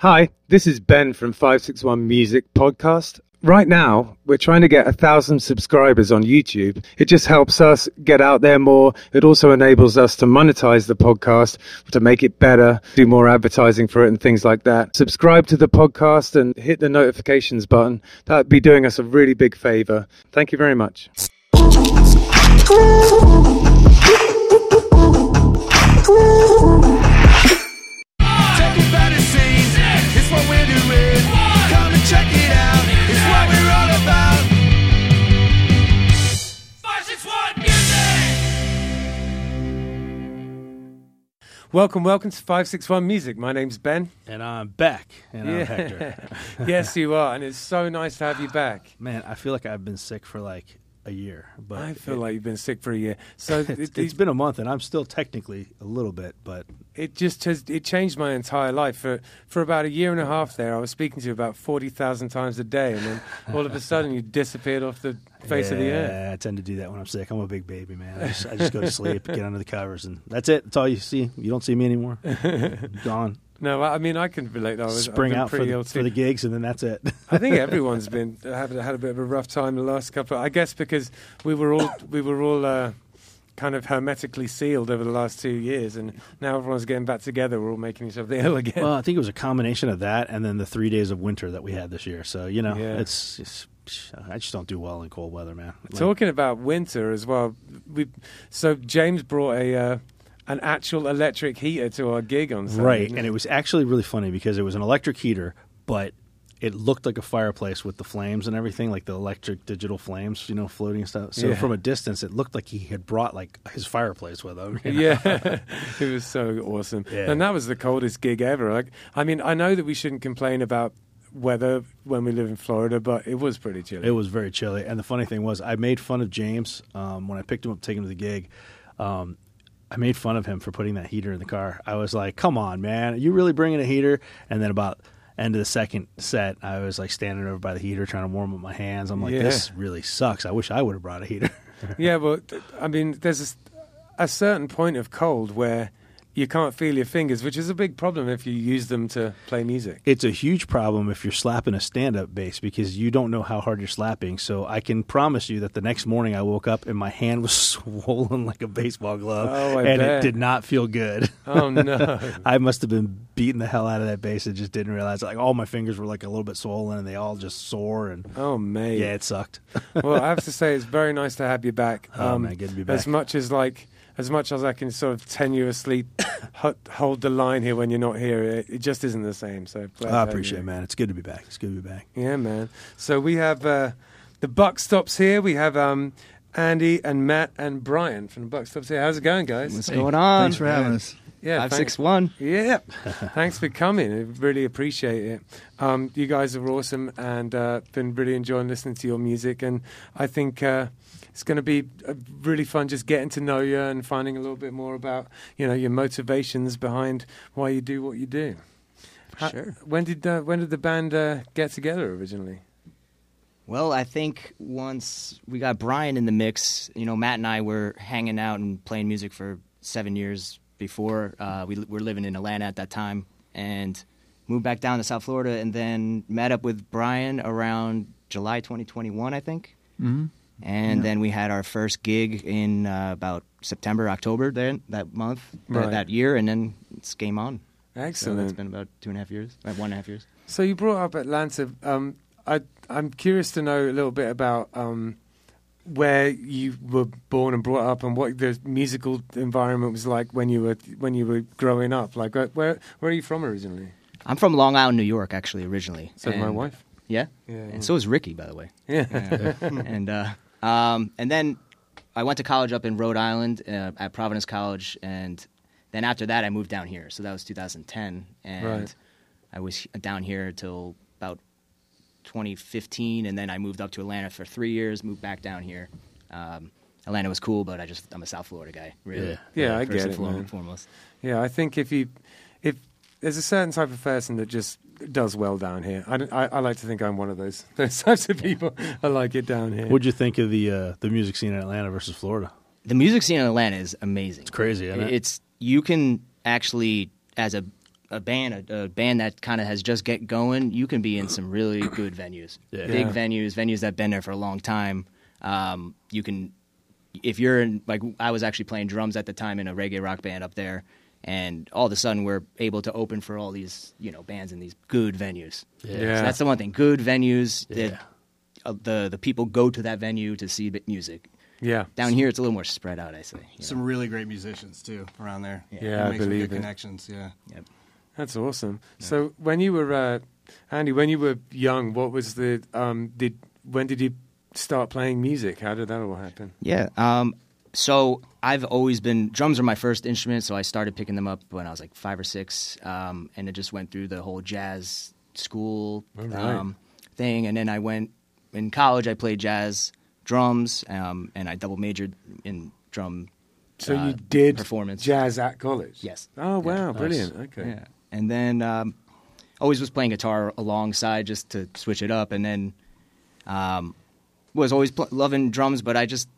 Hi, this is Ben from 561 Music Podcast. Right now, we're trying to get a thousand subscribers on YouTube. It just helps us get out there more. It also enables us to monetize the podcast, to make it better, do more advertising for it and things like that. Subscribe to the podcast and hit the notifications button. That'd be doing us a really big favor. Thank you very much. Welcome, welcome to 561 Music. My name's Ben. And I'm back. And I'm Hector. yes, you are. And it's so nice to have you back. Man, I feel like I've been sick for like a year, but I feel it, like you've been sick for a year. So it's, it, it's it, been a month, and I'm still technically a little bit, but it just has it changed my entire life. For for about a year and a half there, I was speaking to you about forty thousand times a day, and then all of a sudden you disappeared off the face yeah, of the earth. Yeah, I tend to do that when I'm sick. I'm a big baby, man. I just, I just go to sleep, get under the covers, and that's it. That's all you see. You don't see me anymore. Gone. No, I mean I can relate. I was Spring out for the, for the gigs, and then that's it. I think everyone's been had, had a bit of a rough time the last couple. I guess because we were all we were all uh, kind of hermetically sealed over the last two years, and now everyone's getting back together. We're all making each other ill again. well, I think it was a combination of that and then the three days of winter that we had this year. So you know, Yeah. it's, it's I just don't do well in cold weather, man. Like- Talking about winter as well, we so James brought a uh, an actual electric heater to our gig on Sunday. Right, and it was actually really funny because it was an electric heater, but it looked like a fireplace with the flames and everything, like the electric digital flames, you know, floating and stuff. So Yeah. from a distance, it looked like he had brought like his fireplace with him. you know? yeah, it was so awesome, Yeah. and that was the coldest gig ever. Like, I mean, I know that we shouldn't complain about weather when we live in Florida, but it was pretty chilly. It was very chilly, and the funny thing was, I made fun of James um, when I picked him up, to take him to the gig. Um, I made fun of him for putting that heater in the car. I was like, "Come on, man, are you really bringing a heater?" And then about end of the second set, I was like standing over by the heater trying to warm up my hands. I'm like, Yeah. "This really sucks. I wish I would have brought a heater." yeah, but I mean, there's a certain point of cold where you can't feel your fingers, which is a big problem if you use them to play music. it's a huge problem if you're slapping a stand-up bass because you don't know how hard you're slapping. So I can promise you that the next morning I woke up and my hand was swollen like a baseball glove, Oh, and bet. it did not feel good. Oh no! I must have been beating the hell out of that bass and just didn't realize. Like all my fingers were like a little bit swollen and they all just sore and Oh man. yeah, it sucked. well, I have to say it's very nice to have you back. Um, Oh, man, good to be As much as like, as much as I can sort of tenuously hold the line here when you're not here, it, it just isn't the same. So I appreciate you. it, man. It's good to be back. It's good to be back. Yeah, man. So we have uh, the Buck Stops here. We have um, Andy and Matt and Brian from the Buck Stops here. How's it going, guys? What's going on? Thanks for having us. yeah, Five thanks- six one. Yeah, thanks for coming. I really appreciate it. Um, you guys are awesome, and uh, been really enjoying listening to your music. And I think uh, it's going to be uh, really fun just getting to know you and finding a little bit more about you know your motivations behind why you do what you do. How- Sure. When did uh, when did the band uh, get together originally? Well, I think once we got Brian in the mix, you know, Matt and I were hanging out and playing music for seven years before. Uh, we were living in Atlanta at that time and moved back down to South Florida and then met up with Brian around July 2021, I think. Mm-hmm. And Yeah. then we had our first gig in uh, about September, October then, that month, that- Right. that year, and then it's game on. So Excellent. it's been about two and a half years, uh, one and a half years. So you brought up Atlanta. Um, I, I'm curious to know a little bit about um, where you were born and brought up, and what the musical environment was like when you were when you were growing up. Like, uh, where where are you from originally? I'm from Long Island, New York, actually, originally. So my And- wife. Yeah? Yeah, And so is Ricky, by the way. yeah. Yeah. and uh, um, and then I went to college up in Rhode Island uh, at Providence College, and then after that I moved down here. So that was 2010, and Right. I was down here till about 2015, and then I moved up to Atlanta for three years. Moved back down here. Um, Atlanta was cool, but I just I'm a South Florida guy, really. Yeah. Yeah, I get it, man. foremost. Yeah, I think if you if there's a certain type of person that just does well down here. I, I, I like to think I'm one of those those types of people. I like it down here. What'd you think of the uh, the music scene in Atlanta versus Florida? The music scene in Atlanta is amazing. It's crazy, isn't it? It's you can actually as a a band, a, a band that kind of has just get going, you can be in some really good venues, Yeah. big Yeah. venues, venues that've been there for a long time. Um, you can, if you're in, like, I was actually playing drums at the time in a reggae rock band up there, and all of a sudden we're able to open for all these, you know, bands in these good venues. Yeah. Yeah. So that's the one thing. Good venues Yeah. that uh, the the people go to that venue to see music. Yeah. Down here, it's a little more spread out. I say. Some know. really great musicians too around there. Yeah, I Make some believe good it. connections. Yeah. Yep. That's awesome. So when you were uh, Andy, when you were young, what was the um, did when did you start playing music? How did that all happen? Yeah. Um, so I've always been drums are my first instrument, so I started picking them up when I was like five or six, um, and it just went through the whole jazz school right. um, thing, and then I went in college. I played jazz drums, um, and I double majored in drum. So uh, you did performance jazz at college. Yes. Oh wow, Yeah. brilliant. Okay. Yeah. And then um, always was playing guitar alongside just to switch it up. And then um, was always pl- loving drums, but I just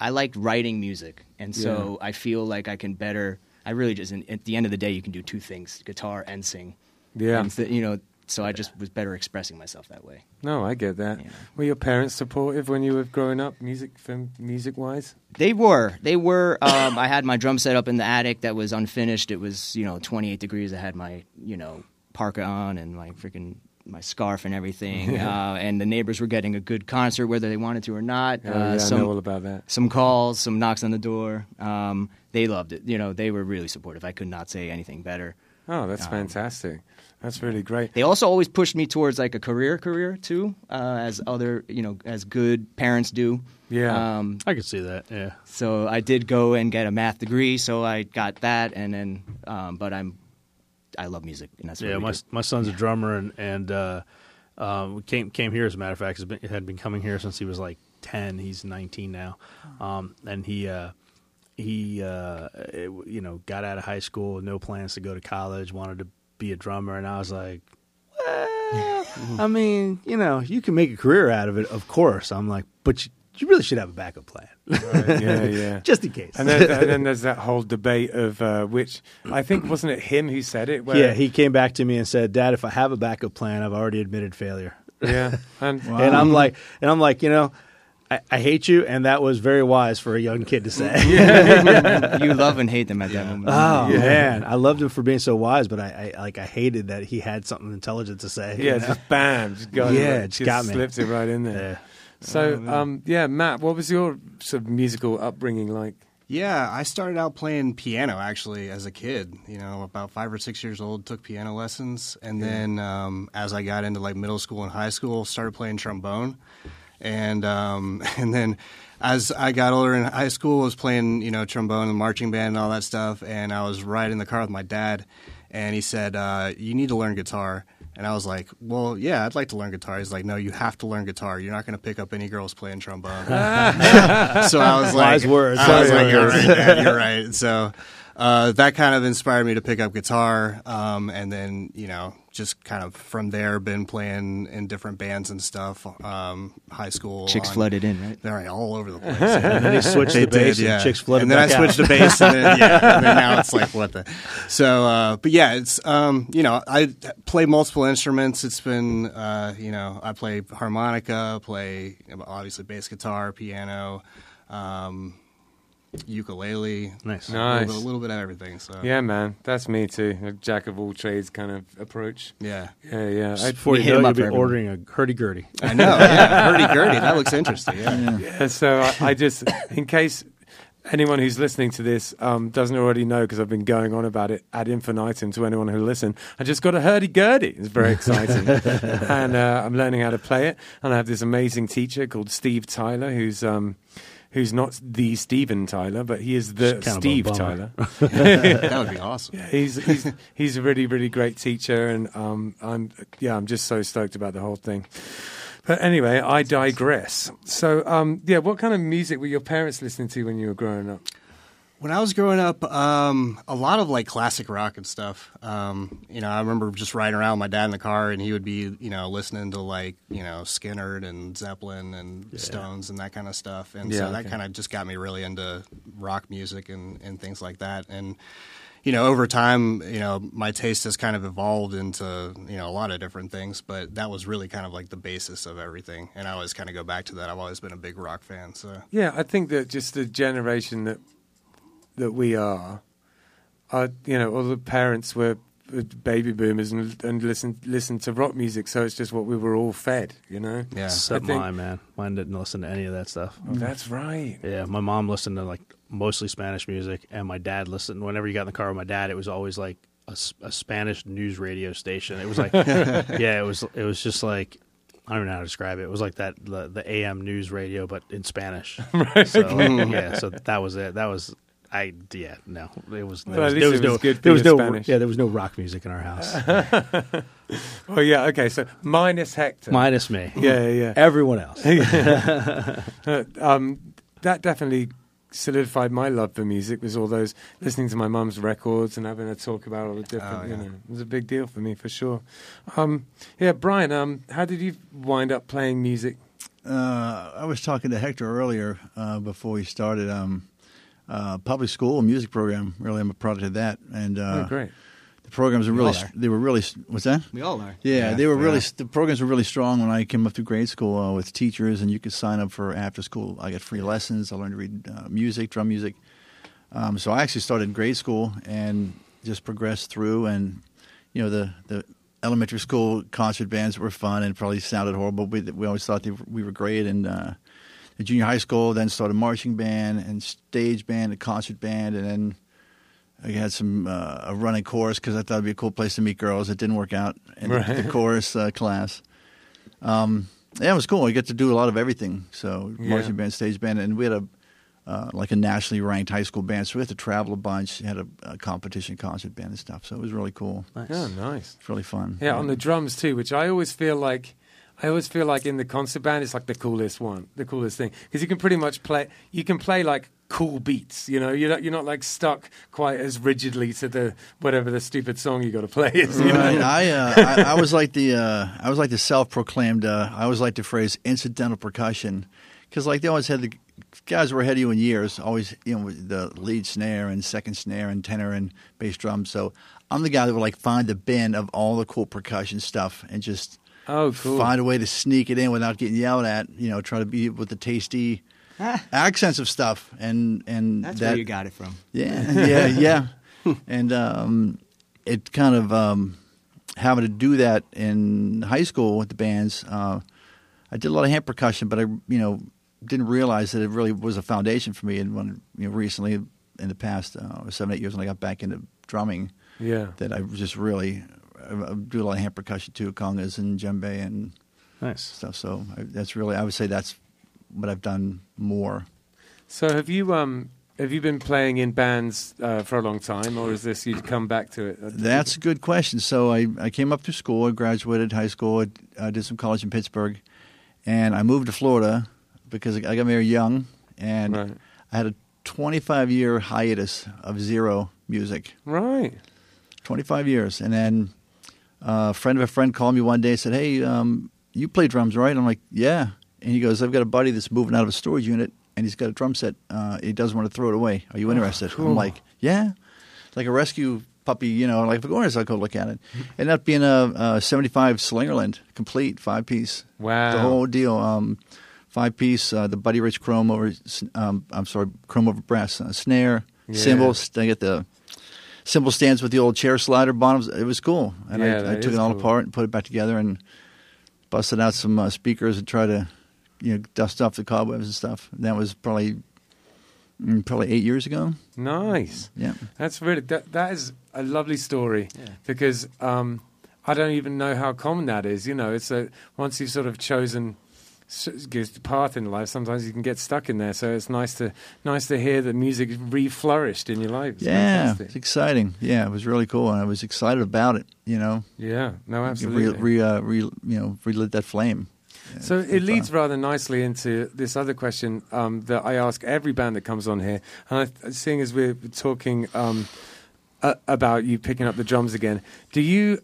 I liked writing music, and so I feel like I can better. I really just at the end of the day, you can do two things: guitar and sing. Yeah. And th- you know, so I just was better expressing myself that way. No, I get that. Yeah. Were your parents supportive when you were growing up, music, film, music wise? They were. They were. Um, I had my drum set up in the attic that was unfinished. It was, you know, 28 degrees. I had my, you know, parka on and my freaking my scarf and everything. uh, and the neighbors were getting a good concert, whether they wanted to or not. Oh, uh, yeah, I some know all about that. some calls, some knocks on the door. Um, they loved it. You know, they were really supportive. I could not say anything better. Oh, that's Um, fantastic. That's really great. They also always pushed me towards like a career, career too, uh, as other, you know, as good parents do. Yeah. Um, I could see that. Yeah. So I did go and get a math degree, so I got that, and then, um, but I'm, I love music, and that's Yeah, my do. my son's a drummer and and uh, um, came came here as a matter of fact. Has been, had been coming here since he was like ten. He's nineteen now, um, and he uh, he uh, it- you know got out of high school with no plans to go to college. Wanted to be a drummer, and I was like, well, I mean, you know, you can make a career out of it, of course. I'm like, but you, you really should have a backup plan, Right, yeah, yeah. just in case. And then, and then there's that whole debate of uh, which I think wasn't it him who said it? Where, yeah, he came back to me and said, "Dad, if I have a backup plan, I've already admitted failure." yeah, and And I'm like, and I'm like, you know, I, I hate you, and that was very wise for a young kid to say. you love and hate them at that moment. Oh Yeah. man, I loved him for being so wise, but I, I like I hated that he had something intelligent to say. yeah, you know? just bam, just got Yeah, it, it just got me. slipped it right in there. Yeah. So, um, yeah, Matt, what was your sort of musical upbringing like? Yeah, I started out playing piano actually as a kid. You know, about five or six years old, took piano lessons, and then um, as I got into like middle school and high school, started playing trombone, and um, and then as I got older in high school, I was playing you know trombone and marching band and all that stuff, and I was riding in the car with my dad, and he said, uh, "You need to learn guitar." And I was like, "Well, yeah, I'd like to learn guitar." He's like, "No, you have to learn guitar. You're not going to pick up any girls playing trombone." so I was like, Wise words. I was Wise like, "You're right, Dad, you're right." So uh, that kind of inspired me to pick up guitar, um, and then you know, just kind of from there, been playing in different bands and stuff. Um, high school, Chicks on- flooded in, right? They're all over the place. And then he switched They the bass, yeah. and chicks flooded and then I switched out. to bass, and then, yeah, and then now it's like what the. So, uh, but yeah, it's um, you know, I play multiple instruments. It's been uh, you know, I play harmonica, play obviously bass guitar, piano, um, ukulele, Nice. a little, bit, a little bit of everything. So Yeah, man, that's me too. A jack of all trades kind of approach. yeah. Yeah, yeah. I, Before you know, you'll be everyone. ordering a hurdy gurdy. I know, yeah, hurdy gurdy. That looks interesting. Yeah. Yeah, so I, I just, in case anyone who's listening to this um, doesn't already know, because I've been going on about it ad infinitum to anyone who listen, I just got a hurdy gurdy. It's very exciting, and uh, I'm learning how to play it. And I have this amazing teacher called Steve Tyler, who's um, who's not the Steven Tyler, but he is the It's kind of a Steve. Tyler. That would be awesome. he's he's he's a really really great teacher, and um, I'm yeah, I'm just so stoked about the whole thing. But anyway, I digress. So um, yeah, what kind of music were your parents listening to when you were growing up? When I was growing up, um, a lot of like classic rock and stuff. Um, you know, I remember just riding around with my dad in the car, and he would be, you know, listening to like, you know, Skynyrd and Zeppelin and Stones and that kind of stuff. And Yeah, so that okay. kind of just got me really into rock music and, and things like that. And you know, over time, you know, my taste has kind of evolved into, you know, a lot of different things, but that was really kind of like the basis of everything. And I always kind of go back to that. I've always been a big rock fan. So, Yeah, I think that just the generation that that we are, are you know, all the parents were were baby boomers and and listened listened to rock music, so it's just what we were all fed, you know. yeah. Except think- mine, man. Mine didn't listen to any of that stuff. Oh, that's right. Yeah, my mom listened to like mostly Spanish music, and my dad listened. Whenever you got in the car with my dad, it was always like a Spanish news radio station. It was like, yeah, it was it was just like I don't even know how to describe it. It was like that the, the AM news radio, but in Spanish. right. So, yeah, so that was it. That was. I yeah no it was there Well, was, there was was no good there was no Spanish. yeah there was no rock music in our house Oh yeah. Okay. So minus Hector. minus me Yeah, yeah. everyone else um, that definitely solidified my love for music. Was all those listening to my mum's records and having a talk about all the different. Oh, You know, it was a big deal for me for sure. Um, yeah, Brian. Um, how did you wind up playing music? Uh, I was talking to Hector earlier uh, before we started. Um, uh, public school music program. Really, I'm a product of that, and uh, oh, great. the programs were We really. They were really. What's that? We all are. Yeah, Yeah, they were we really. The programs were really strong when I came up through grade school uh, with teachers, and you could sign up for after school. I got free lessons. I learned to read uh, music, drum music. Um, so I actually started in grade school and just progressed through, and you know the the elementary school concert bands were fun and probably sounded horrible. but We we always thought they, we were great, and uh, the junior high school then started marching band and stage band and concert band, and then I had some uh, a running chorus because I thought it'd be a cool place to meet girls. It didn't work out in the- Right. the chorus uh, class. Um, yeah, it was cool. I get to do a lot of everything. So Yeah. marching band, stage band, and we had a uh, like a nationally ranked high school band. So we had to travel a bunch. Had a, a competition concert band and stuff. So it was really cool. nice. Oh, nice. It's really fun. Yeah, on the drums too, which I always feel like. I always feel like in the concert band, it's like the coolest one, the coolest thing, because you can pretty much play. You can play like cool beats. You know, you're not, you're not like stuck quite as rigidly to the whatever the stupid song you got to play is. You know? I, uh, I I was like the uh, I was like the self-proclaimed. Uh, I always like the phrase incidental percussion because like they always had the guys were ahead of you in years. Always you know the lead snare and second snare and tenor and bass drum. So I'm the guy that would like find the bin of all the cool percussion stuff and just Oh, cool. find a way to sneak it in without getting yelled at. You know, try to be with the tasty accents of stuff and and That's that where you got it from. yeah, yeah, yeah. and um, it kind of um, having to do that in high school with the bands. Uh, I did a lot of hand percussion, but I, you know, didn't realize that it really was a foundation for me. And when you know, recently, in the past uh, seven, eight years, when I got back into drumming, Yeah. that I just really I, do a lot of hand percussion too, congas and djembe and nice stuff. So I, that's really, I would say that's what I've done more. So have you um have you been playing in bands uh, for a long time, or is this you'd come back to it? That's a good question. So I, I came up through school, I graduated high school, I, I did some college in Pittsburgh, and I moved to Florida because I got married young, and right. I had a 25 year hiatus of zero music. Right. 25 years. And then a friend of a friend called me one day and said, Hey, um, you play drums, right? I'm like, Yeah. And he goes, I've got a buddy that's moving out of a storage unit and he's got a drum set. Uh, he doesn't want to throw it away. Are you interested? cool. I'm like, Yeah. Like a rescue puppy, you know, like, of course I'll go look at it. Ended up being a, a 75 Slingerland, complete, five piece. Wow. The whole deal. Um, five piece, uh, the Buddy Rich chrome over, um, I'm sorry, chrome over brass uh, snare, Yeah. cymbals. I get the cymbal stands with the old chair slider bottoms. It was cool, and Yeah, I, I took it all cool. apart and put it back together and busted out some uh, speakers and tried to, you know, dust off the cobwebs and stuff. And that was probably mm, probably eight years ago. Nice. Yeah, That's really that. That is a lovely story Yeah. because um, I don't even know how common that is. You know, it's a once you've sort of chosen s- gives the path in life. Sometimes you can get stuck in there. So it's nice to nice to hear that music re-flourished in your life. It's yeah, fantastic. it's exciting. Yeah, it was really cool, and I was excited about it. You know, yeah. No, re, absolutely. re, uh, re, you know, relit that flame. Yeah, So it fun. leads rather nicely into this other question um, that I ask every band that comes on here. And I, seeing as we're talking um, uh, about you picking up the drums again, do you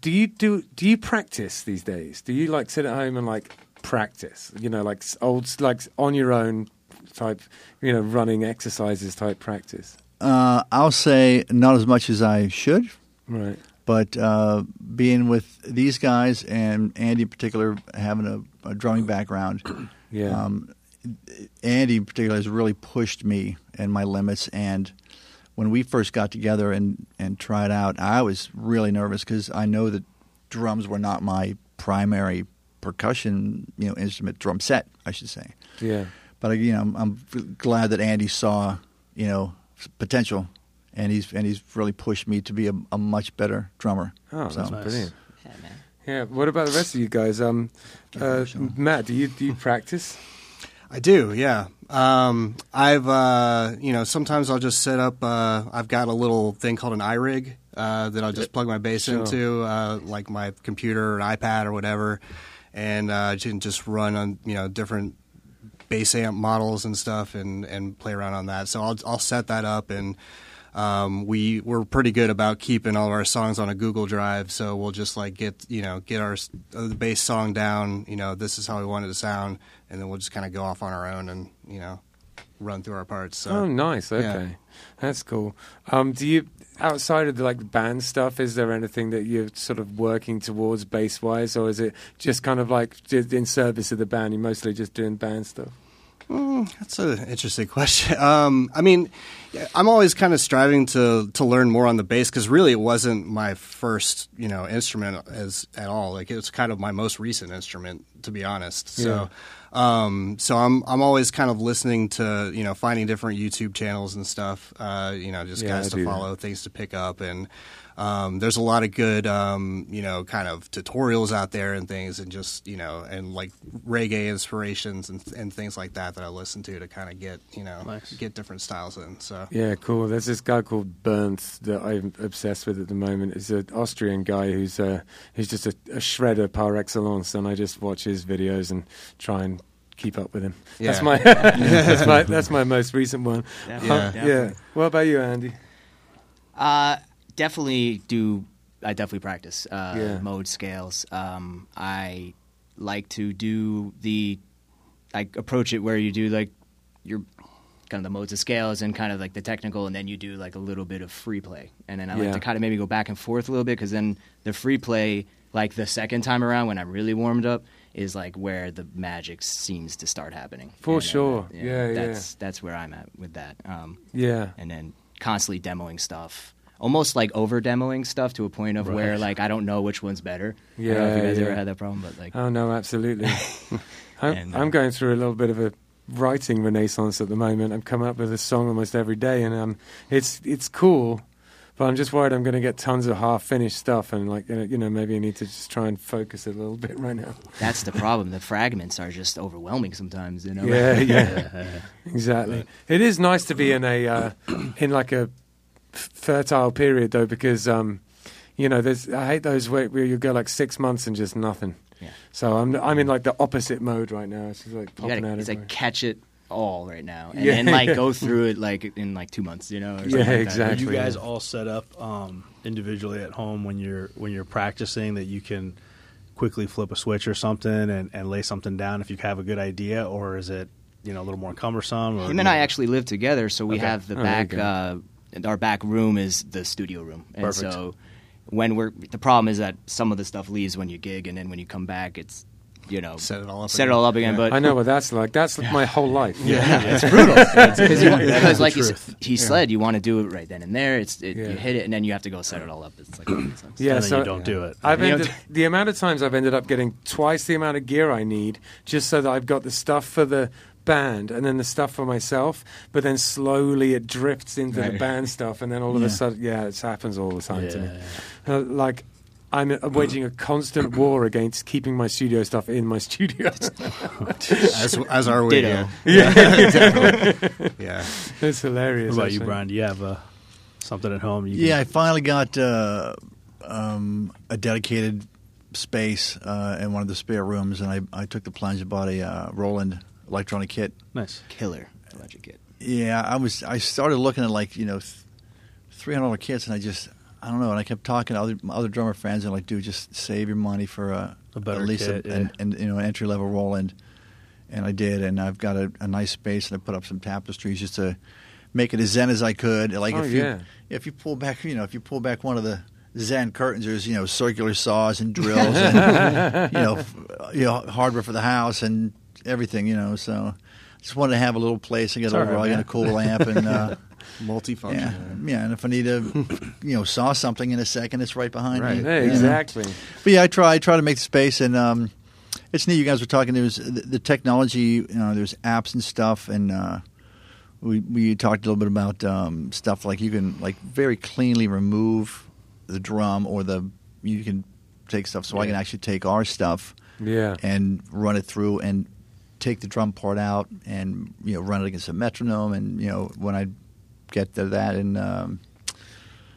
do you do do you practice these days? Do you like sit at home and like practice? You know, like old like on your own type, you know, running exercises type practice. Uh, I'll say not as much as I should, Right. but uh, being with these guys and Andy in particular, having a, a drumming background, Yeah. um, Andy in particular has really pushed me and my limits. And when we first got together and, and tried out, I was really nervous because I know that drums were not my primary percussion, you know, instrument drum set, I should say. yeah. But you know, I'm, I'm glad that Andy saw, you know, potential, and he's and he's really pushed me to be a, a much better drummer. Oh, So- that's Nice. brilliant. Yeah, man. Yeah. What about the rest of you guys? Um, uh, Matt, do you do you practice? I do, yeah. Um, I've, uh, you know, sometimes I'll just set up. Uh, I've got a little thing called an iRig uh, that I'll just plug my bass Sure. into, uh, like my computer or iPad or whatever, and uh, can just run on, you know, different bass amp models and stuff, and, and play around on that. So I'll I'll set that up and. Um, we we're pretty good about keeping all of our songs on a Google Drive, so we'll just like get you know get our uh, the bass song down. You know, this is how we want it to sound, and then we'll just kind of go off on our own and you know run through our parts. So Oh, nice. Okay, yeah. that's cool. Um, do you outside of the like band stuff? Is there anything that you're sort of working towards bass wise, or is it just kind of like in service of the band? You're mostly just doing band stuff. That's an interesting question. Um, I mean, I'm always kind of striving to to learn more on the bass because really it wasn't my first you know instrument as at all. Like it was kind of my most recent instrument, to be honest. So. Um, so I'm I'm always kind of listening to you know finding different YouTube channels and stuff. Uh, you know, just Yeah, guys do to that. follow, things to pick up, and um, there's a lot of good um, you know kind of tutorials out there and things, and just you know and like reggae inspirations and and things like that that I listen to to kind of get you know Nice. get different styles in. So Yeah, cool. There's this guy called Bernd that I'm obsessed with at the moment. He's an Austrian guy who's uh, he's just a, a shredder par excellence, and I just watch his videos and try and keep up with him. That's my that's my that's my most recent one. Definitely, Uh, definitely. yeah. What about you, Andy? Uh, definitely do. I definitely practice uh, Yeah. mode scales. Um, I like to do the. I approach it where you do like your kind of the modes of scales and kind of like the technical, and then you do like a little bit of free play, and then I Yeah. like to kind of maybe go back and forth a little bit because then the free play, like the second time around when I'm really warmed up, is like where the magic seems to start happening. For And, uh, sure. Yeah, yeah. That's that's where I'm at with that. Um, Yeah. and then constantly demoing stuff. Almost like over demoing stuff to a point of where like I don't know which one's better. I don't know if Yeah, you guys ever had that problem, but like Oh no, absolutely. I'm, And, uh, I'm going through a little bit of a writing renaissance at the moment. I'm coming up with a song almost every day, and um, it's it's cool. But I'm just worried I'm going to get tons of half finished stuff, and like you know, maybe I need to just try and focus a little bit right now. that's the problem. The fragments are just overwhelming sometimes. You know. Yeah, yeah, exactly. It is nice to be in a uh, in like a fertile period though, because um, you know, there's I hate those where, where you go like six months and just nothing. Yeah. So I'm I'm in like the opposite mode right now. It's just like You popping gotta, out. it's everywhere. like catch it all right now, and Yeah. then like go through it like in like two months. You know. Or Yeah, like that. Are exactly. you guys all set up um, individually at home when you're when you're practicing that you can quickly flip a switch or something and, and lay something down if you have a good idea, or is it you know a little more cumbersome? Or Him and I actually live together, so we Okay. have the Oh, back. Uh, our back room is the studio room, and Perfect. so when we're the problem is that some of the stuff leaves when you gig, and then when you come back, it's you know Set it all up set it again. all up again. Yeah. But I know what that's like. That's my whole life. Yeah, it's brutal because, you want- Yeah, like he, truth. s- he said, you want to do it right then and there. It's it, Yeah. you hit it, and then you have to go set it all up. It's like it sucks. Yeah, and so you don't do it. I've ended, the amount of times I've ended up getting twice the amount of gear I need just so that I've got the stuff for the band and then the stuff for myself, but then slowly it drifts into the band stuff, and then all of Yeah. a sudden, yeah, it happens all the time to me. Yeah. Uh, like. I'm uh, waging a constant war against keeping my studio stuff in my studio. as as are we. Ditto. Yeah. yeah. it's hilarious. What about you, actually. Brian? Do you have uh, something at home? You Yeah, I finally got uh, um, a dedicated space uh, in one of the spare rooms, and I, I took the plunge and bought a uh, Roland electronic kit. nice. Killer electric kit. Yeah, I was. I started looking at like you know, three hundred dollar kits, and I just I don't know. And I kept talking to other my other drummer friends, and like, dude, just save your money for a, A better at least kit, a, yeah. an, an, you know an entry level Roland. And I did, and I've got a, a nice space, and I put up some tapestries just to make it as zen as I could. Like Oh, if you yeah. if you pull back, you know, if you pull back one of the zen curtains, there's you know circular saws and drills and you know f- you know hardware for the house and everything. You know, so just wanted to have a little place. I got It's all over. right, I got a cool lamp and. Uh, Multifunction. yeah, yeah, and if I need to, you know, saw something in a second, it's right behind Right. me. Yeah, you know. exactly. But yeah, I try. I try to make the space, and um, it's neat. You guys were talking. There's the, the technology. You know, there's apps and stuff, and uh, we we talked a little bit about um, stuff like you can like very cleanly remove the drum or the you can take stuff. So I can actually take our stuff Yeah. and run it through and take the drum part out and you know run it against a metronome and you know when I get to that and um,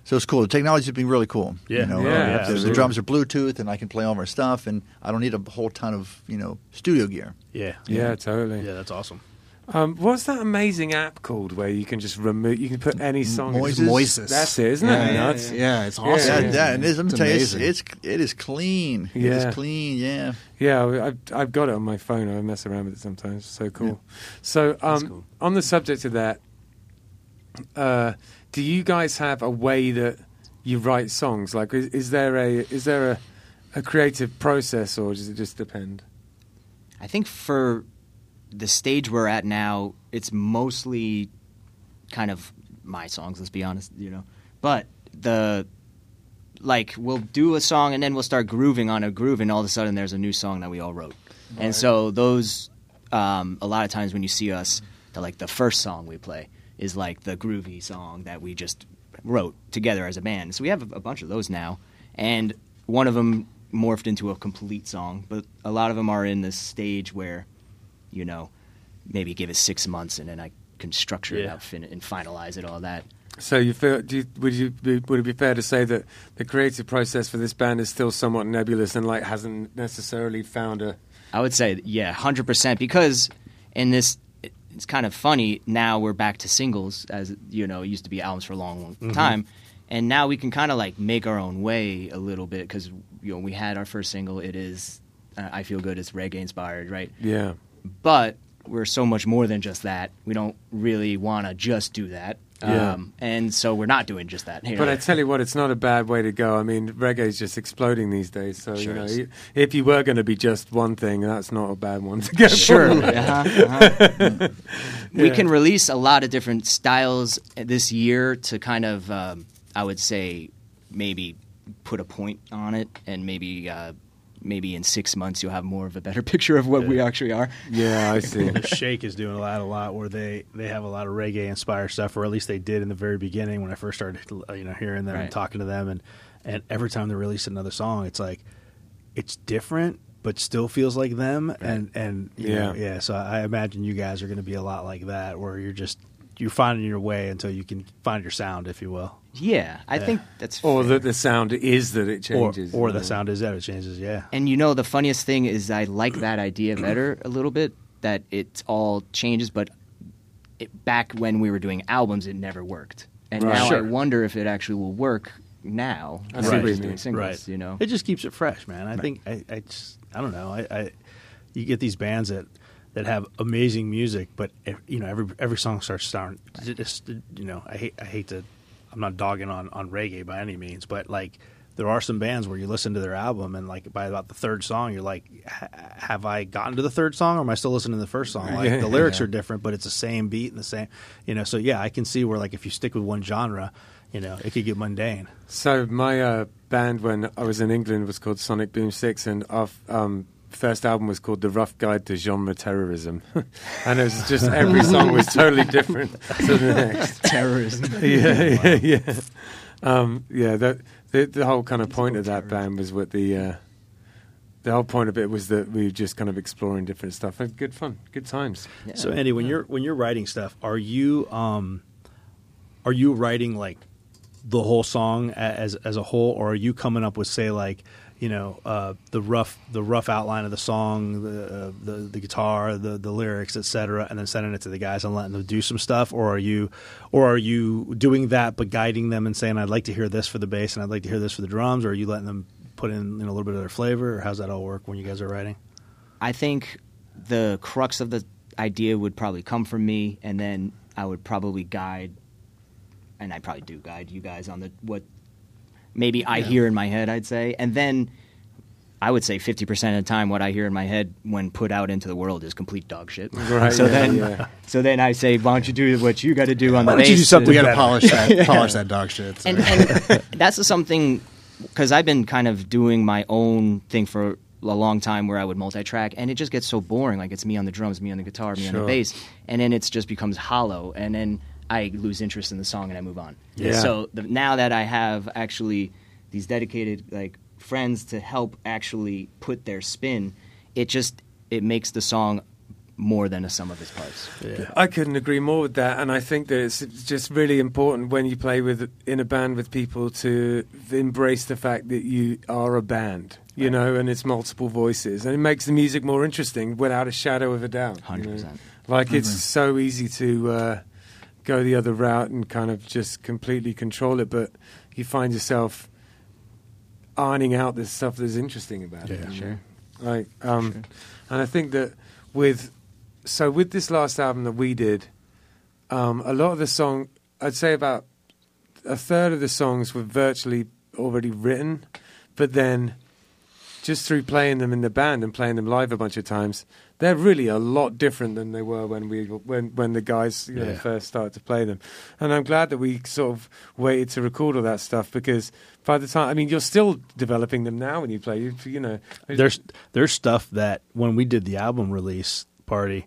so it's cool. The technology's been really cool. Yeah. you know, Yeah, uh, the- the, drums are Bluetooth and I can play all my stuff and I don't need a whole ton of you know studio gear. Yeah. Yeah, totally. Yeah, that's awesome. Um, what's that amazing app called where you can just remove? You can put any song. Moises? Moises. That's it, isn't yeah, it? Yeah, Nuts. yeah, it's Yeah, awesome. Yeah, yeah. yeah, and it is, let me It's tell you, it's, amazing. it's it is clean. It Yeah. is clean. Yeah. Yeah, I- I've, I've got it on my phone. I mess around with it sometimes. So cool. So, um, cool. on the subject of that, uh, do you guys have a way that you write songs? Like, is, is there a is there a, a creative process, or does it just depend? I think for the stage we're at now, it's mostly kind of my songs. Let's be honest, you know. But the like we'll do a song and then we'll start grooving on a groove, and all of a sudden there's a new song that we all wrote. And so those, um, a lot of times when you see us, the, like the first song we play is like the groovy song that we just wrote together as a band. So we have a, a bunch of those now, and one of them morphed into a complete song. But a lot of them are in this stage where, you know, maybe give it six months and then I can structure it Yeah. out fin- and finalize it all that. So you feel? Do you, would you be, would it be fair to say that the creative process for this band is still somewhat nebulous and like hasn't necessarily found a I would say, yeah, hundred percent. Because in this, it's kind of funny. Now we're back to singles, as you know, it used to be albums for a long, long Mm-hmm. time, and now we can kind of like make our own way a little bit. Because you know, we had our first single. It is, uh, I feel good. It's reggae inspired, right? yeah? But we're so much more than just that. We don't really want to just do that. Yeah. Um, and so we're not doing just that. you But. I tell you what, it's not a bad way to go. I mean, reggae is just exploding these days. So Sure you know, is. if you were going to be just one thing, that's not a bad one to go. Sure. uh-huh, uh-huh. We Yeah. can release a lot of different styles this year to kind of, um, I would say, maybe put a point on it, and maybe uh, maybe in six months you'll have more of a better picture of what we actually are. Yeah, I see. Shake is doing a lot, a lot where they they have a lot of reggae inspired stuff, or at least they did in the very beginning when I first started, uh, you know, hearing them and talking to them, and and every time they release another song, it's like it's different, but still feels like them, and and you Yeah. know, yeah. So I imagine you guys are going to be a lot like that, where you're just you're finding your way until you can find your sound, if you will, Yeah, I Yeah. think that's or fair. that the sound is that it changes, or you the know. sound is that it changes. Yeah, And you know, the funniest thing is I like that idea better a little bit. That it all changes, but it, back when we were doing albums, it never worked. And Right. now Sure. I wonder if it actually will work now. I when see we're what you just doing singles, right. You know, it just keeps it fresh, man. I think I, I just I don't know. I, I you get these bands that that have amazing music, but you know every every song starts sound just you know I hate I hate to I'm not dogging on on reggae by any means, but like there are some bands where you listen to their album and like by about the third song you're like "Ha- have I gotten to the third song or am I still listening to the first song? Like the lyrics are different but it's the same beat and the same you know so yeah I can see where like if you stick with one genre you know it could get mundane. So my uh, band when I was in England was called Sonic Boom Six, and our um, first album was called The Ruff Guide to Genre Terrorism, and it was just every song was totally different to the next. terrorism. yeah, yeah, yeah. Um, yeah, that, the the whole kind of point of that band was what the uh, the whole point of it was that we were just kind of exploring different stuff. And good fun, good times. So Andy, when you're when you're writing stuff, are you um, are you writing like the whole song as as a whole, or are you coming up with say like you know uh, the rough the rough outline of the song, the uh, the, the guitar, the the lyrics, etc., and then sending it to the guys and letting them do some stuff, or are you or are you doing that but guiding them and saying I'd like to hear this for the bass and I'd like to hear this for the drums, or are you letting them put in you know, a little bit of their flavor, or how's that all work when you guys are writing? I think the crux of the idea would probably come from me, and then I would probably guide, and I probably do guide you guys on the what maybe I hear in my head. I'd say, and then I would say fifty percent of the time, what I hear in my head when put out into the world is complete dog shit. Right, So yeah, then, yeah. so then I say, why don't you do what you got to do on the Why don't you do something We got to polish that, polish that dog shit. so. and, and that's something because I've been kind of doing my own thing for a long time where I would multi-track, and it just gets so boring. Like it's me on the drums, me on the guitar, me on the bass, and then it just becomes hollow, and then I lose interest in the song and I move on. Yeah. So the, now that I have actually these dedicated like friends to help actually put their spin, it just it makes the song more than a sum of its parts. I couldn't agree more with that, and I think that it's just really important when you play with in a band with people to embrace the fact that you are a band, you know, and it's multiple voices, and it makes the music more interesting without a shadow of a doubt. you know. 100%. Like it's so easy to uh, go the other route and kind of just completely control it, but you find yourself ironing out the stuff that's interesting about it. Yeah. you Sure. Like, um, and I think that with so with this last album that we did, um, a lot of the song, I'd say about a third of the songs were virtually already written, but then just through playing them in the band and playing them live a bunch of times, they're really a lot different than they were when we when when the guys you know, Yeah. first started to play them. And I'm glad that we sort of waited to record all that stuff because by the time I mean you're still developing them now when you play. You, you know, there's there's stuff that when we did the album release party,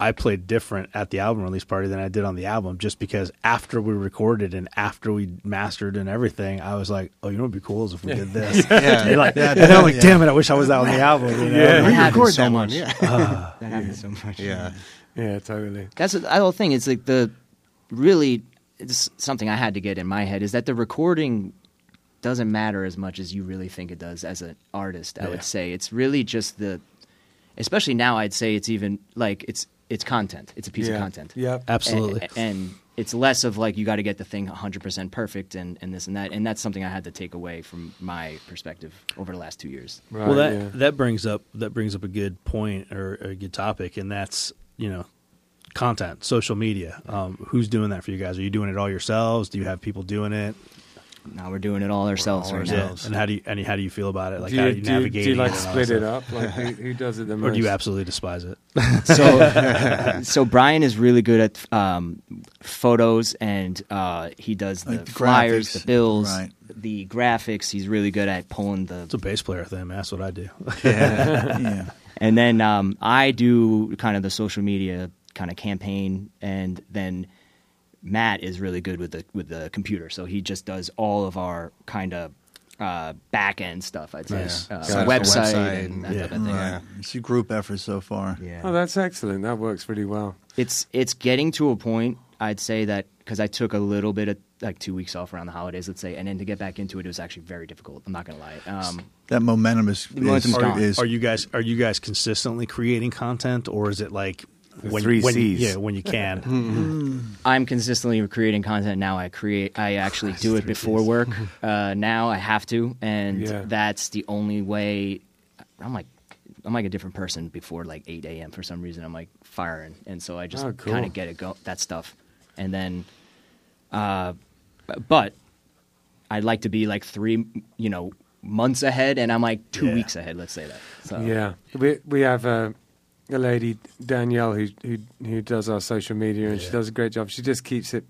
I played different at the album release party than I did on the album, just because after we recorded and after we mastered and everything, I was like, oh, you know, what'd be cool is if we did this. yeah. And like, Yeah, and I'm like, yeah. damn it, I wish I was out on the album. You know? Yeah. That happens Record so that much. one, yeah. That happens so much. yeah. yeah, totally. That's the whole thing. It's like the really it's something I had to get in my head is that the recording doesn't matter as much as you really think it does as an artist. I Yeah. would say it's really just the, especially now. I'd say it's even like it's it's content. It's a piece yeah. of content. Yeah, Absolutely. And, and it's less of like you got to get the thing 100% perfect and, and this and that. And that's something I had to take away from my perspective over the last two years. Right, well, that yeah. that brings up that brings up a good point or a good topic, and that's you know content, social media. Um, who's doing that for you guys? Are you doing it all yourselves? Do you have people doing it? Now we're doing it all ourselves all right Yeah. now. ourselves. And how do you and how do you feel about it? Like do, how you, are you do, you, navigating do you like it split it up? Like who, who does it the most? Or do you absolutely despise it? so so Brian is really good at um, photos and uh, he does the, Like the flyers, graphics. the bills, Right. the graphics. He's really good at pulling the. It's a bass player thing. That's what I do. yeah. And then um, I do kind of the social media kind of campaign, and then Matt is really good with the with the computer. So he just does all of our kind of uh, back end stuff. I'd say Nice. uh, Gotcha. website, Website and that and- type of thing. Yeah. It's a group effort so far. Yeah. Oh, that's excellent. That works really well. it's it's getting to a point i'd say that because i took a little bit of like two weeks off around the holidays let's say and then to get back into it it was actually very difficult i'm not gonna lie um, That momentum is, momentum's is, gone. is Are you guys are you guys consistently creating content, or is it like The when, three when Cs. yeah when you can? i'm consistently creating content now i create i actually do it before work uh, now i have to and Yeah. that's the only way i'm like i'm like a different person before like 8 a.m for some reason i'm like firing and so i just Oh, cool. kind of get it go that stuff and then uh, but I'd like to be like three, you know, months ahead, and I'm like two Yeah. weeks ahead. Let's say that. So Yeah, we we have a, a lady Danielle who who who does our social media and she does a great job. She just keeps it.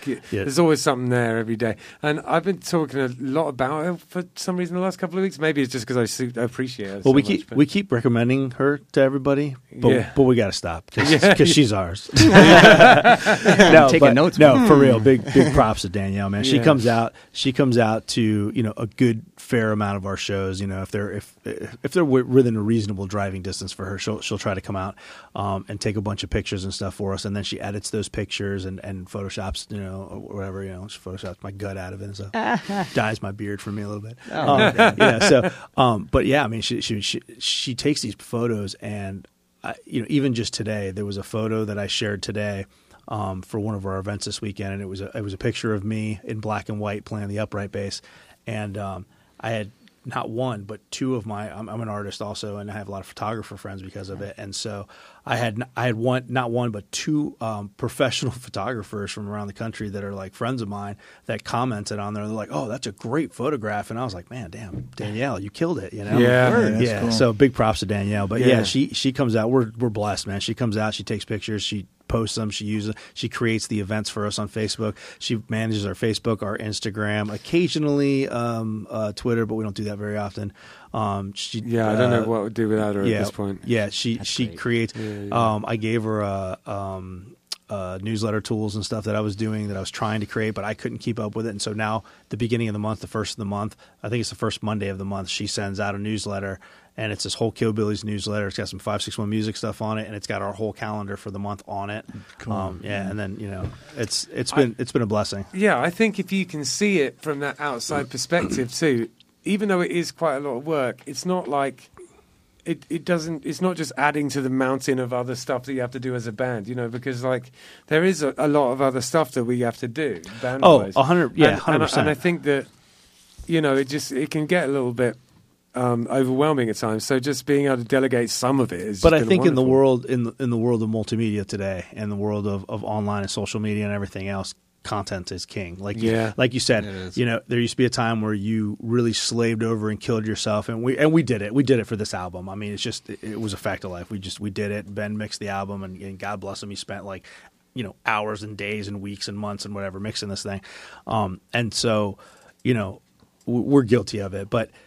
Ke- Yeah. There's always something there every day, and I've been talking a lot about her for some reason the last couple of weeks. Maybe it's just because I, su- I appreciate her. Well, so we much, keep but- we keep recommending her to everybody, but Yeah. but we got to stop because Yeah. she's ours. no, taking but- notes. No, for real. Big big props to Danielle, man. She Yeah. comes out. She comes out to you know a good fair amount of our shows. You know, if they're if if they're within a reasonable driving distance for her, she'll she'll try to come out um, and take a bunch of pictures and stuff for us, and then she edits those pictures and and photoshops you know or whatever you know she photoshops my gut out of it and stuff. dyes my beard for me a little bit. Um, yeah. So, um, but yeah, I mean, she she she, she takes these photos and I, you know even just today there was a photo that I shared today. Um, for one of our events this weekend, and it was a it was a picture of me in black and white playing the upright bass, and um, I had not one but two of my I'm, I'm an artist also and I have a lot of photographer friends because of it and so I had I had one not one but two um, professional photographers from around the country that are like friends of mine that commented on there they're like oh that's a great photograph and I was like man damn Danielle you killed it you know Yeah. Word. That's yeah cool. so big props to Danielle but yeah. Yeah. she she comes out we're we're blessed man she comes out she takes pictures she posts them she uses she creates the events for us on Facebook she manages our Facebook our Instagram occasionally um, uh, Twitter but we don't do that very often um, she Yeah, I don't know uh, what would do without her yeah, at this point. Yeah, she That's she great. creates. Yeah, yeah. Um, I gave her a um, uh, newsletter tools and stuff that I was doing that I was trying to create, but I couldn't keep up with it. And so now, the beginning of the month, the first of the month, I think it's the first Monday of the month, she sends out a newsletter, and it's this whole Killbillies newsletter. It's got some five six one music stuff on it, and it's got our whole calendar for the month on it. Cool. Um, yeah, and then you know, it's it's been it's been a blessing. Yeah, I think if you can see it from that outside perspective too, even though it is quite a lot of work, it's not like it, it doesn't it's not just adding to the mountain of other stuff that you have to do as a band, you know, because like there is a, a lot of other stuff that we have to do band Oh, wise. a hundred- yeah, and, and, I- 100%. and I think that you know, it just it can get a little bit um, overwhelming at times. So just being able to delegate some of it is but just I been think in the world in the, in the world of multimedia today, and the world of, of online and social media and everything else, content is king. Like you, Yeah. like you said, you know, there used to be a time where you really slaved over and killed yourself, and we and we did it. We did it for this album. I mean, it's just it, it was a fact of life. We just we did it. Ben mixed the album, and, and God bless him, he spent like you know hours and days and weeks and months and whatever mixing this thing. Um, and so, you know, we're guilty of it, but w-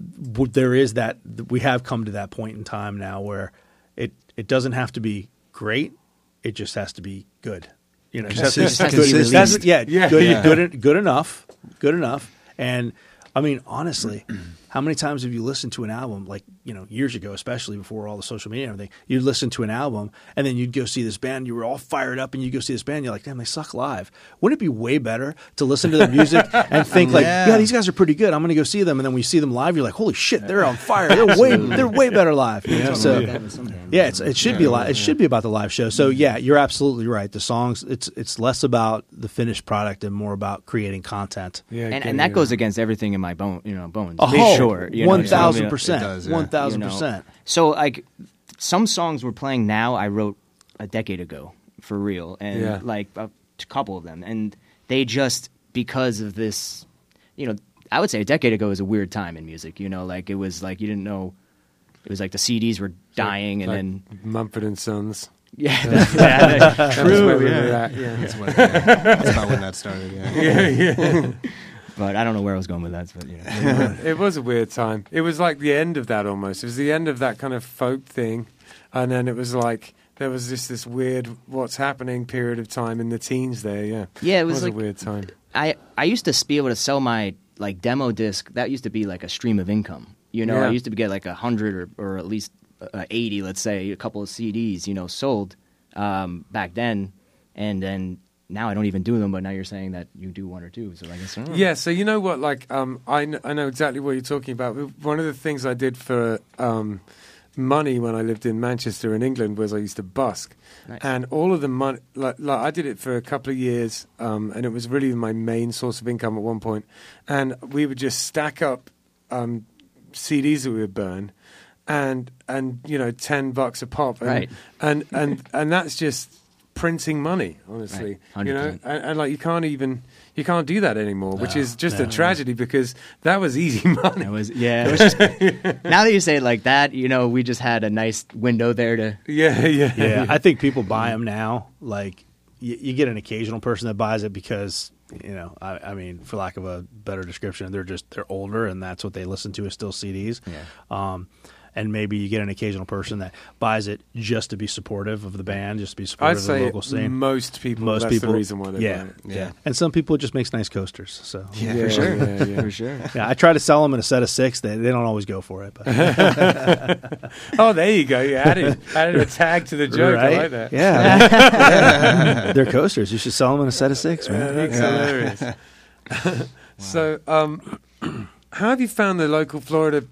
there is that we have come to that point in time now where it it doesn't have to be great it just has to be good you know just has to- Consistent. good- Consistent. that's- yeah, Yeah, good, yeah. good good enough good enough and i mean honestly how many times have you listened to an album like you know years ago especially before all the social media and everything you'd listen to an album and then you'd go see this band you were all fired up and you'd go see this band you're like damn they suck live wouldn't it be way better to listen to their music and think like Yeah. yeah these guys are pretty good i'm gonna go see them and then when you see them live you're like holy shit they're on fire they're way they're way better live you know? so That was some band. yeah, it's, it should be a lot. It should be about the live show. So yeah, you're absolutely right. The songs, it's it's less about the finished product and more about creating content. yeah, and, and that goes against everything in my bone, you know, bones. Oh, Be sure, you know, thousand you know, It percent, One thousand percent. So like some songs we're playing now, I wrote a decade ago for real, and Yeah. like a couple of them, and they just because of this, you know, I would say a decade ago was a weird time in music. You know, like it was like you didn't know. It was like the CDs were dying, and Like then Mumford and Sons. yeah, that's, yeah, That was true. where yeah. at, yeah. That's, when, yeah, that's about when that started. Yeah. yeah, yeah. But I don't know where I was going with that. But you know. it was a weird time. It was like the end of that almost. It was the end of that kind of folk thing, and then it was like there was just this weird what's happening period of time in the teens there. Yeah, Yeah, it was a like- weird time. I I used to be able to sell my like demo disc. That used to be like a stream of income. You know, Yeah. I used to get like a hundred or or at least uh, eighty, let's say, a couple of CDs. You know, sold um, back then, and then now I don't even do them. But now you're saying that you do one or two, so I guess uh, Yeah, so you know what? Like, um, I kn- I know exactly what you're talking about. One of the things I did for um, money when I lived in Manchester in England was I used to busk, Nice. and all of the money. Like, like I did it for a couple of years, um, and it was really my main source of income at one point. And we would just stack up um, CDs that we would burn, and and you know, ten bucks a pop, and Right. and, and and that's just printing money, honestly. Right. You know, and, and like you can't even you can't do that anymore, which No, is just no. a tragedy because that was easy money. That was yeah. It was just, now that you say it like that, you know, we just had a nice window there to. yeah, yeah, Yeah, I think people buy them now. Like you, you get an occasional person that buys it because you know, I, I mean, for lack of a better description, they're just they're older and that's what they listen to is still CDs. Yeah. Um, and maybe you get an occasional person that buys it just to be supportive of the band, just to be supportive I'd of the local scene. most people. Most that's people, the reason why they yeah, buy it. yeah, Yeah. And some people it just makes nice coasters. So Yeah, for sure. yeah, yeah. For sure. yeah, I try to sell them in a set of six. They they don't always go for it, but Oh, there you go. You added added a tag to the joke. I like that. Yeah, they're coasters. You should sell them in a set of six, man. That's hilarious. So, um, how have you found the local Florida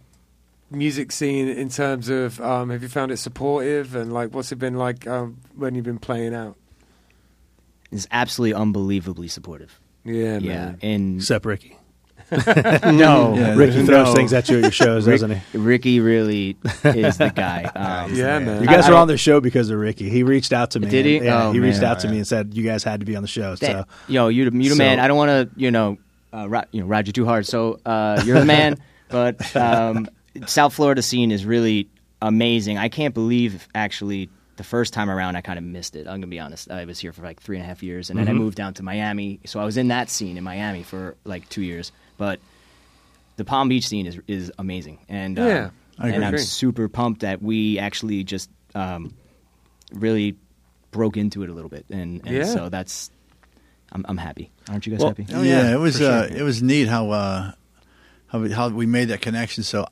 music scene in terms of? Um, have you found it supportive and like what's it been like um, when you've been playing out? It's absolutely unbelievably supportive. Yeah, Yeah, man. and Except Ricky. no, Yeah, Ricky throws no. things at you at your shows, Rick- doesn't he? Ricky really is the guy. Um, Yeah, man. You guys I- were on the show because of Ricky. He reached out to me. Did he? and- Yeah, Oh, he reached man. out to me and said you guys had to be on the show. So yo, you the you the So- man. I don't want to, you know, uh, ri- you know, ride you too hard. So uh, you're the man. but um, South Florida scene is really amazing. I can't believe actually the first time around I kind of missed it. I'm gonna be honest. I was here for like three and a half years, and then I moved down to Miami. So I was in that scene in Miami for like two years. But the Palm Beach scene is is amazing, and um, Yeah, I and I'm super pumped that we actually just um, really broke into it a little bit, and, and Yeah. so that's I'm, I'm happy. Aren't you guys Well, happy? Oh yeah, it was for uh, sure. it was neat how uh, how we, how we made that connection. So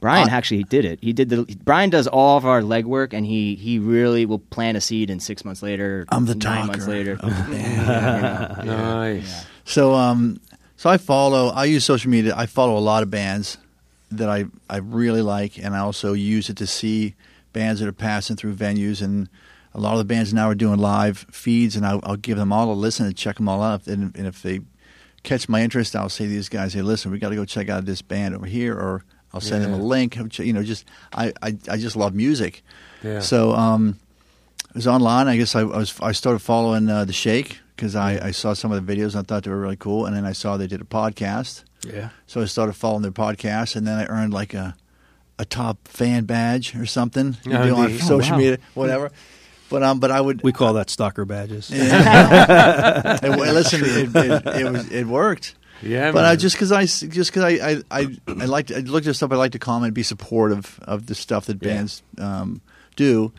Brian Uh, actually did it. He did the. Brian does all of our legwork, and he he really will plant a seed, and six months later, I'm the nine talker months later, of the band. Nice. So um, so I follow. I use social media. I follow a lot of bands that I I really like, and I also use it to see bands that are passing through venues. And a lot of the bands now are doing live feeds, and I'll, I'll give them all a listen and check them all out. And, and if they catch my interest, I'll say to these guys, "Hey, listen, we got to go check out this band over here," or I'll send them a link. You know, just I I, I just love music. Yeah. So um, it was online. I guess I, I was I started following uh, the Shake because I, I saw some of the videos and I thought they were really cool. And then I saw they did a podcast, yeah. so I started following their podcast. And then I earned like a a top fan badge or something you Oh, do on neat. social Oh, wow. media, whatever. But um, but I would We call that stalker badges. it, well, listen, it, it, it was it worked. Yeah, But I just because I just because I I I, I like I looked at stuff I like to comment, be supportive of the stuff that Yeah. bands um, do,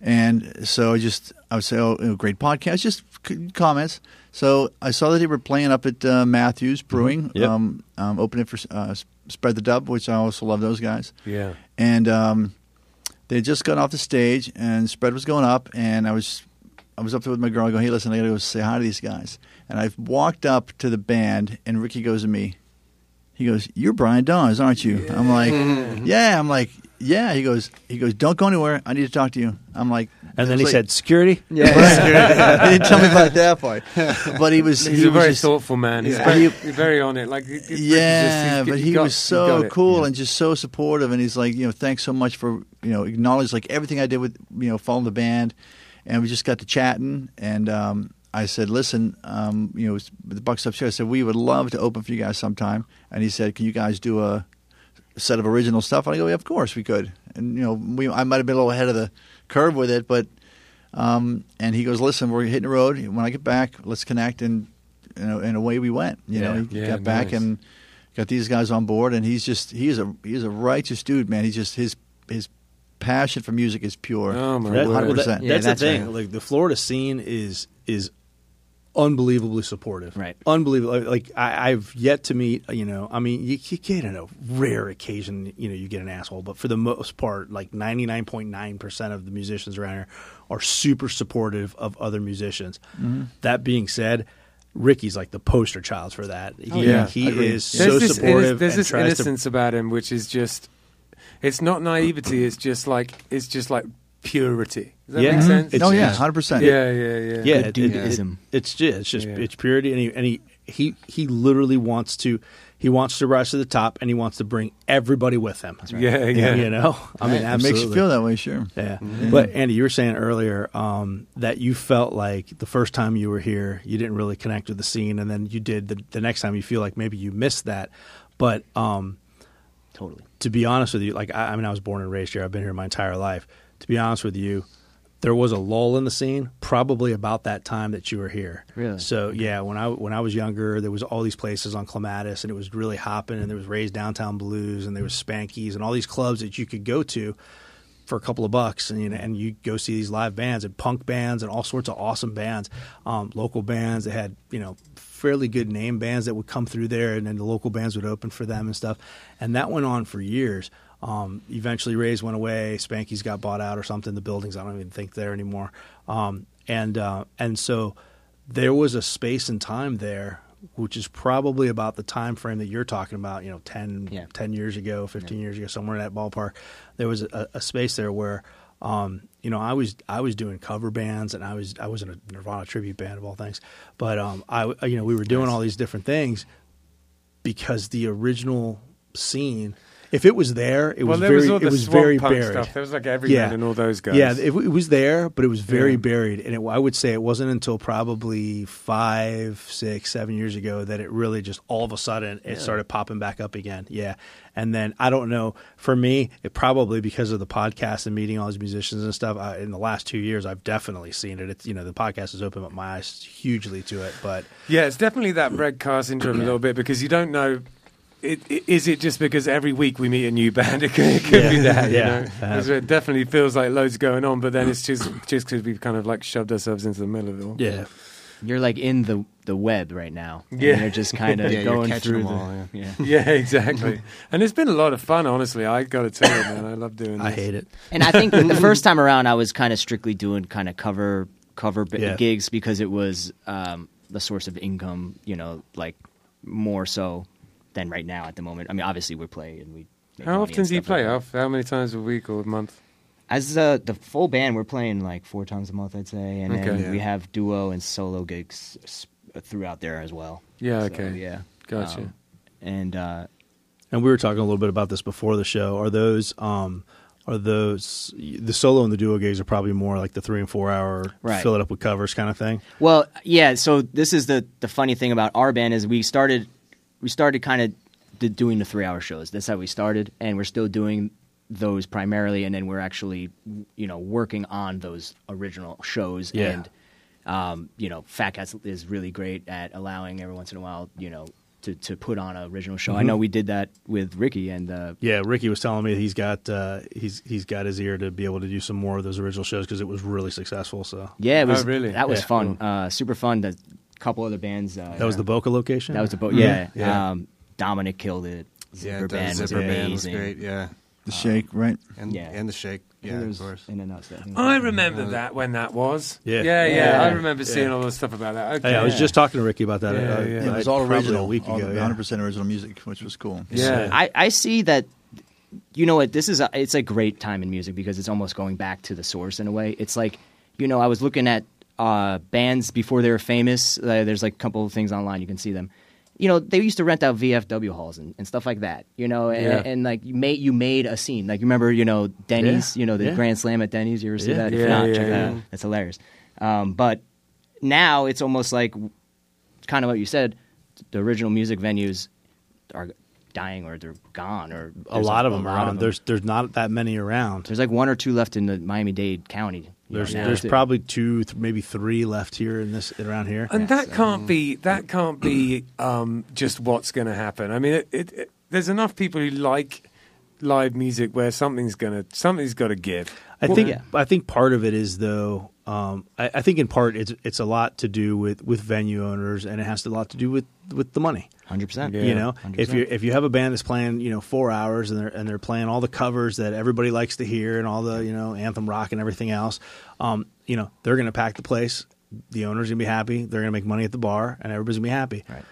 and so I just I would say, oh, great podcast, just c- comments. So I saw that they were playing up at uh, Matthews Brewing, Yep. um, um, opening for uh, Spred the Dub, which I also love those guys, yeah. and um, they had just got off the stage and Spred was going up, and I was I was up there with my girl. I go, hey, listen, I gotta go say hi to these guys. And I've walked up to the band, and Ricky goes to me. He goes, "You're Brian Dawes, aren't you?" I'm like, "Yeah." I'm like, "Yeah." He goes, "He goes, don't go anywhere. I need to talk to you." I'm like, And then he like- said, "Security." "Yeah." he didn't tell me about that part, but he was. He's he a was very just- thoughtful man. He's Yeah. very, He- he's very on it. Like, it- it's just- yeah, he's- but he got- was so got cool Yeah. and just so supportive. And he's like, you know, thanks so much for you know acknowledge like everything I did with you know following the band, and we just got to chatting. And um, I said, listen, um, you know, the Buck Stops Here. I said we would love to open for you guys sometime. And he said, can you guys do a set of original stuff? And I go, yeah, of course we could. And you know, we I might have been a little ahead of the curve with it, but um, and he goes, listen, we're hitting the road. When I get back, let's connect. And you know, and away we went. You know, he Yeah, got back nice. and got these guys on board. And he's just he's a he's a righteous dude, man. He's just his his passion for music is pure. Oh my That- word. well, that- 100%. Yeah, that's, that's the thing. right. Like the Florida scene is is unbelievably supportive. Right. Unbelievable. Like I, I've yet to meet. You know, I mean, you, you get in a rare occasion. You know, you get an asshole, but for the most part, like ninety nine point nine percent of the musicians around here are super supportive of other musicians. Mm-hmm. That being said. Ricky's like the poster child for that. He, Oh, yeah. he is There's so this, supportive. inno- there's and this tries to innocence about him, which is just. It's not naivety. It's just like it's just like purity. Does that Yeah. make Mhm. sense? oh yeah, hundred percent. yeah, yeah, yeah. yeah, Good it- it- dudeism. it- it's just it's just Yeah. it's purity, and he and he, he he literally wants to he wants to rise to the top, and he wants to bring everybody with him. That's right. Yeah, yeah. You know, I mean, it absolutely. makes you feel that way, sure. Yeah, but Andy, you were saying earlier um, that you felt like the first time you were here, you didn't really connect with the scene, and then you did the, the next time. You feel like maybe you missed that, but um, Totally. to be honest with you, like I, I mean, I was born and raised here. I've been here my entire life. To be honest with you, there was a lull in the scene probably about that time that you were here. Really? So yeah, when I when I was younger, there was all these places on Clematis, and it was really hopping, and there was Ray's Downtown Blues, and there was Spankies, and all these clubs that you could go to for a couple of bucks, and you know, and you go see these live bands and punk bands and all sorts of awesome bands, um, local bands that had you know fairly good name bands that would come through there, and then the local bands would open for them and stuff, and that went on for years. Um, eventually, Ray's went away. Spanky's got bought out or something. The buildings, I don't even think there anymore. Um, and uh, and so there was a space and time there, which is probably about the time frame that you're talking about. You know, 10, Yeah. 10 years ago, fifteen years ago, somewhere in that ballpark. There was a, a space there where. Um, you know, I was I was doing cover bands, and I was I was in a Nirvana tribute band of all things. But um, I you know we were doing all these different things, because the original scene, if it was there, it well, was there very was all it the was very buried. stuff. There was like Everyman and all those guys. Yeah, it, it was there, but it was very Yeah. buried. And it, I would say it wasn't until probably five, six, seven years ago that it really just all of a sudden it started popping back up again. Yeah. And then I don't know. For me, it probably because of the podcast and meeting all these musicians and stuff. I, in the last two years, I've definitely seen it. It's you know the podcast has opened up my eyes hugely to it. But Yeah, it's definitely that red car syndrome a little bit because you don't know. It, it, is it just because every week we meet a new band? It could, it could be that, you Yeah. know. 'Cause it definitely feels like loads going on, but then it's just just because we've kind of like shoved ourselves into the middle of it all. yeah, You're like in the the web right now. and Yeah. you're just kind of Yeah, going through them the. all, yeah. yeah. Yeah, exactly. and it's been a lot of fun, honestly. I got to tell you, man, I love doing. This. I hate it. And I think the first time around, I was kind of strictly doing kind of cover cover b- Yeah. gigs because it was um, the source of income. You know, like more so than right now at the moment. I mean, obviously we play and we. How often do you play? like How, how many times a week or a month? As uh, the full band, we're playing like four times a month, I'd say, and Okay. then Yeah. we have duo and solo gigs throughout there as well. Yeah, So, okay. yeah. Gotcha. Um, and uh, And we were talking a little bit about this before the show. Are those um are those the solo and the duo gigs are probably more like the three and four hour Right. fill it up with covers kind of thing. Well, yeah. So this is the the funny thing about our band is we started we started kind of d- doing the three hour shows. That's how we started, and we're still doing those primarily. And then we're actually you know working on those original shows. Yeah. And um, you know, Fat Cats is really great at allowing every once in a while, you know. To, to put on a original show, I Mm-hmm. know we did that with Ricky, and uh, Yeah, Ricky was telling me he's got uh, he's he's got his ear to be able to do some more of those original shows because it was really successful. So yeah, it Oh, was really? that was Yeah. fun, uh, super fun. The couple other bands. Uh, that was the Boca location. That was the boat. Yeah. Yeah. Um, Dominic killed it. Yeah, Zipper the band was band was great. Yeah, The Shake, right? and Yeah. and the shake. Yeah, of course. In and out stuff. I remember that when that was. Yeah. yeah, yeah. Yeah. I remember Yeah. seeing all the stuff about that. Okay. Hey, I was just talking to Ricky about that. Yeah, uh, yeah. it was all original. a week all ago. 100% original music, which was cool. Yeah. I, I see that. You know what? This is a, it's a great time in music because it's almost going back to the source in a way. It's like you know I was looking at uh, bands before they were famous. Uh, there's like a couple of things online you can see them. You know they used to rent out VFW halls and, and stuff like that. You know, and, Yeah. and like you made you made a scene. Like you remember, you know Denny's. Yeah. You know the Yeah. Grand Slam at Denny's. You ever see that? If not, check that out. That's hilarious. Um, but now it's almost like kind of what you said. The original music venues are dying or they're gone or A lot of them are. There's there's not that many around. there's like one or two left in the Miami Dade County. You know, There's now, there's probably two, th- maybe three left here in this around here. And that can't be that can't be um, just what's going to happen. I mean, it, it, it, there's enough people who like live music where something's gonna something's got to give. I Well, think yeah. I think part of it is though. Um, I, I think in part it's it's a lot to do with, with venue owners, and it has a lot to do with, with the money. hundred percent. You know, 100%. if you if you have a band that's playing you know four hours and they're and they're playing all the covers that everybody likes to hear and all the you know anthem rock and everything else, um, you know they're going to pack the place. The owner's going to be happy. They're going to make money at the bar, and everybody's going to be happy. Right.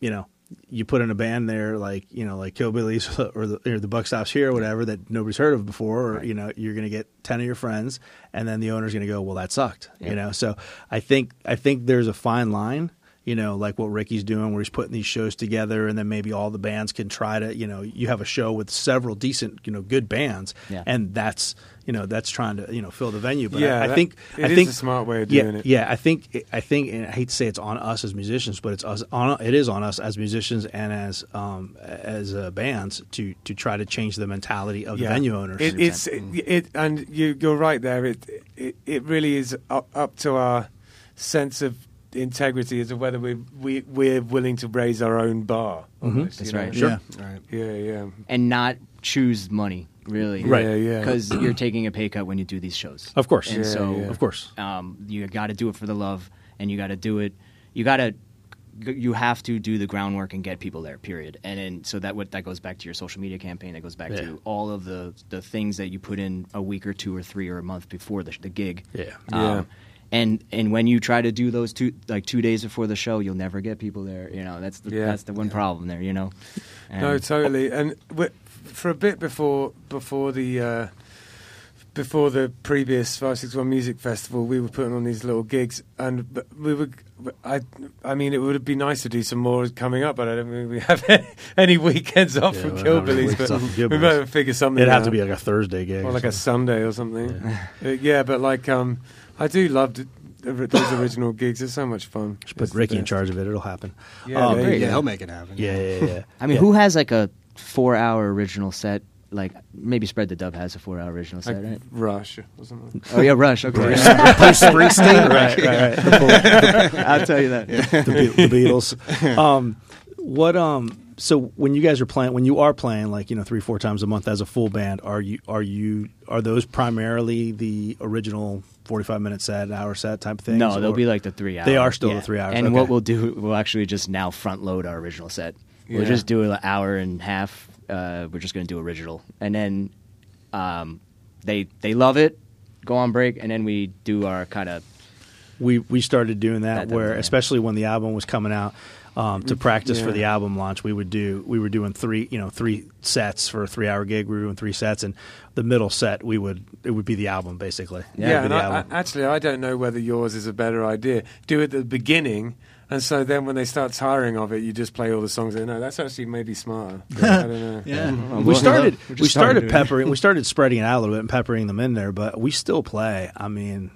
You know, you put in a band there like you know like Killbillies or the or the Buck Stops here or whatever that nobody's heard of before, or you know you're going to get ten of your friends, and then the owner's going to go, well that sucked. You know, so I think I think there's a fine line you know, like what Ricky's doing, where he's putting these shows together, and then maybe all the bands can try to, you know, you have a show with several decent, you know, good bands, Yeah. and that's, you know, that's trying to, you know, fill the venue. But Yeah, I, I that- think it I is think a smart way of yeah, doing it. Yeah, I think I think, and I hate to say it's on us as musicians, but it's us on it is on us as musicians and as um as uh, bands to to try to change the mentality of the venue owners. It, it's it, it, and you, you're right there. It, it it really is up, up to our sense of integrity as to whether we we we're willing to raise our own bar. almost, That's you know? right. Sure. Yeah. Right. Yeah, yeah. and not choose money really. Right. Yeah, yeah. Because you're taking a pay cut when you do these shows. of course, And Yeah, so, yeah. of course. um, you got to do it for the love, and you got to do it. You got to. You have to do the groundwork and get people there. Period. And then so that what that goes back to your social media campaign. That goes back Yeah. to all of the the things that you put in a week or two or three or a month before the the gig. Yeah. Yeah. Um, and and when you try to do those two like two days before the show, you'll never get people there. You know that's the, Yeah. that's the one problem there. You know. No, totally. And w- for a bit before before the uh, before the previous 561 Music Festival, we were putting on these little gigs, and we were. I, I mean, it would be nice to do some more coming up, but I don't think we have any weekends off Yeah, from we don't have any Killbillies. weeks But off we might figure something. It'd have to be like a Thursday gig, or like a. Sunday or something. Uh, yeah, but like um, I do love the, the- those original gigs. Are so much fun. Just put It's Ricky in charge of it; it'll happen. Yeah, Um, there you yeah, he'll make it happen. Yeah, yeah, yeah. I mean, Yeah. who has like a four-hour original set? Like maybe Spred the Dub has a four-hour original Like set, right? Rush or something. Oh yeah, Rush. Okay, Bruce Springsteen, right, right, right. I'll tell you that. the, Be- the Beatles. Um, what um? So when you guys are playing, when you are playing, like you know, three four times a month as a full band, are you are you are those primarily the original forty five minute set, hour set type of things? No, they'll be like the three hours. They are still the three hours, And okay. what we'll do, we'll actually just now front load our original set. We'll Yeah. just do an hour and a half. Uh, we're just going to do original, and then um, they they love it. Go on break, and then we do our kind of we we started doing that, That does, where yeah. especially when the album was coming out um, to practice for Yeah. the album launch we would do we were doing three you know three sets for a three hour gig we were doing three sets and the middle set we would it would be the album basically It Yeah, would be and the I, I, actually, I don't know whether yours is a better idea. Do it at the beginning, and so then when they start tiring of it, you just play all the songs. They know that's actually maybe smarter. I don't know. Yeah. we started we're just we starting started peppering we started spreading it out a little bit and peppering them in there but we still play i mean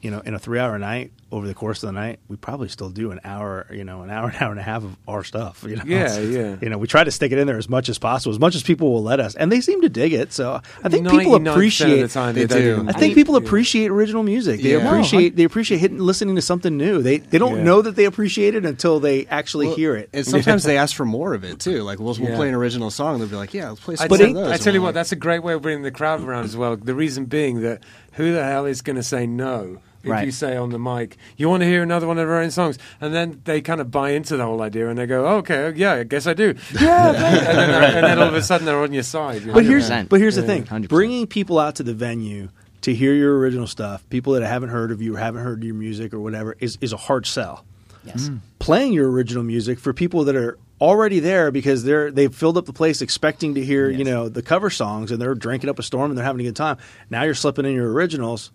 you know in a three hour night over the course of the night we probably still do an hour you know an hour an hour and a half of our stuff you know Yeah, yeah. you know we try to stick it in there as much as possible as much as people will let us and they seem to dig it so i think people appreciate the time They they, don't do. I think people appreciate original music. They Yeah. appreciate they appreciate hitting, listening to something new. They they don't Yeah. know that they appreciate it until they actually Well, hear it. And sometimes they ask for more of it too. Like we'll, Yeah. we'll play an original song, they'll be like, "Yeah, let's play some I, more tell, of those." I tell you what, I'm that's a great way of bringing the crowd around as well. The reason being that who the hell is going to say no if Right. you say on the mic, you want to hear another one of our own songs? And then they kind of buy into the whole idea and they go, oh, okay, oh, yeah, I guess I do. Yeah. and, then, and then all of a sudden they're on your side. you But here's but here's the thing: 100%. bringing people out to the venue to hear your original stuff, people that haven't heard of you or haven't heard your music or whatever, is is a hard sell. yes. Mm. Playing your original music for people that are already there because they're they've filled up the place expecting to hear you know the cover songs and they're drinking up a storm and they're having a good time. Now you're slipping in your originals.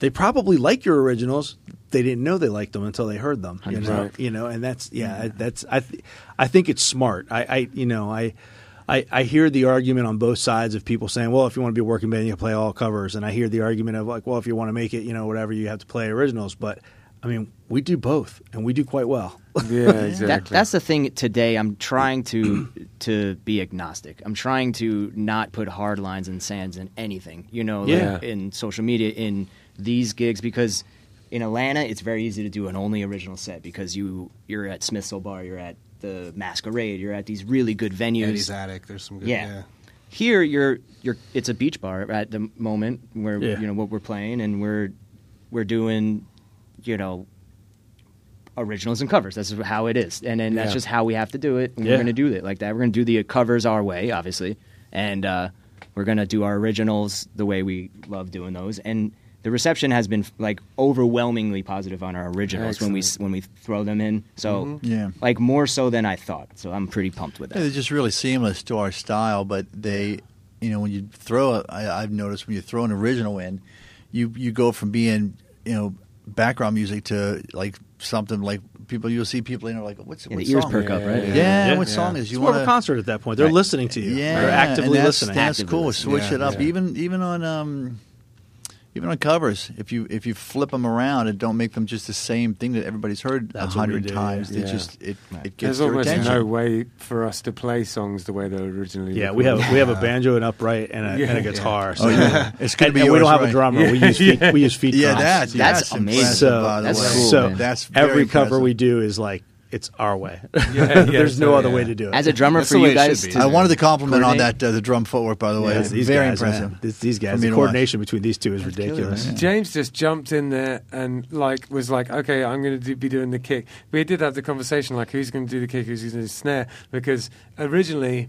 They probably like your originals. They didn't know they liked them until they heard them. You know, Right. you know, and that's yeah, that's I, th- I think it's smart. I, I you know, I, I, I hear the argument on both sides of people saying, well, if you want to be a working band, you play all covers, and I hear the argument of like, well, if you want to make it, you know, whatever, you have to play originals. But I mean, we do both, and we do quite well. Yeah, exactly. That, that's the thing today. I'm trying to to be agnostic. I'm trying to not put hard lines and sands in anything. You know, Yeah. like in social media, in these gigs, because in Atlanta, it's very easy to do an only original set because you you're at Smith's Olde Bar, you're at the Masquerade, you're at these really good venues. Eddie's Attic. There's some good. Yeah. Yeah. Here, you're you're it's a beach bar at the moment where Yeah. you know what we're playing, and we're we're doing, you know, originals and covers. That's how it is, and then that's Yeah. just how we have to do it. And Yeah. We're going to do it like that. We're going to do the covers our way, obviously, and uh, we're going to do our originals the way we love doing those. And the reception has been like overwhelmingly positive on our originals when we when we throw them in. So Yeah. like more so than I thought. So I'm pretty pumped with Yeah, that. they're just really seamless to our style, but they, you know, when you throw, a, I, I've noticed when you throw an original in, you you go from being, you know, background music to like something like people. You'll see people, you know, like what's Yeah, what the ears song? perk up, right? Yeah, Yeah. what Yeah. song is It's you more of want a concert at that point. They're Right. listening to you. Yeah, They're actively and that's, listening. That's Actively cool. listening. Switch Yeah, it up, yeah. even even on um, even on covers. If you if you flip them around and don't make them just the same thing that everybody's heard a That's what we hundred times, yeah. it just it Right. it gets There's almost attention. no way for us to play songs the way they're originally. Yeah, we have recorded. we have a banjo, an upright, and a, Yeah. and a guitar. Oh, yeah. It's gonna and, be and we don't have right. a drummer. We use feet, we use feet Yeah, drums. that's That's that's amazing. So- by the That's way. cool, so man. That's very every cover impressive. we do is like it's our way. yeah, There's so, no other yeah. way to do it. As a drummer That's for you guys, to- I wanted to compliment on that uh, the drum footwork, by the way. Yeah, these very guys, impressive. man. These, these guys, the me watch. coordination between these two is killer, ridiculous. man. James just jumped in there and like was like, okay, I'm going to do, be doing the kick. We did have the conversation like, who's going to do the kick, who's going to do the snare? Because originally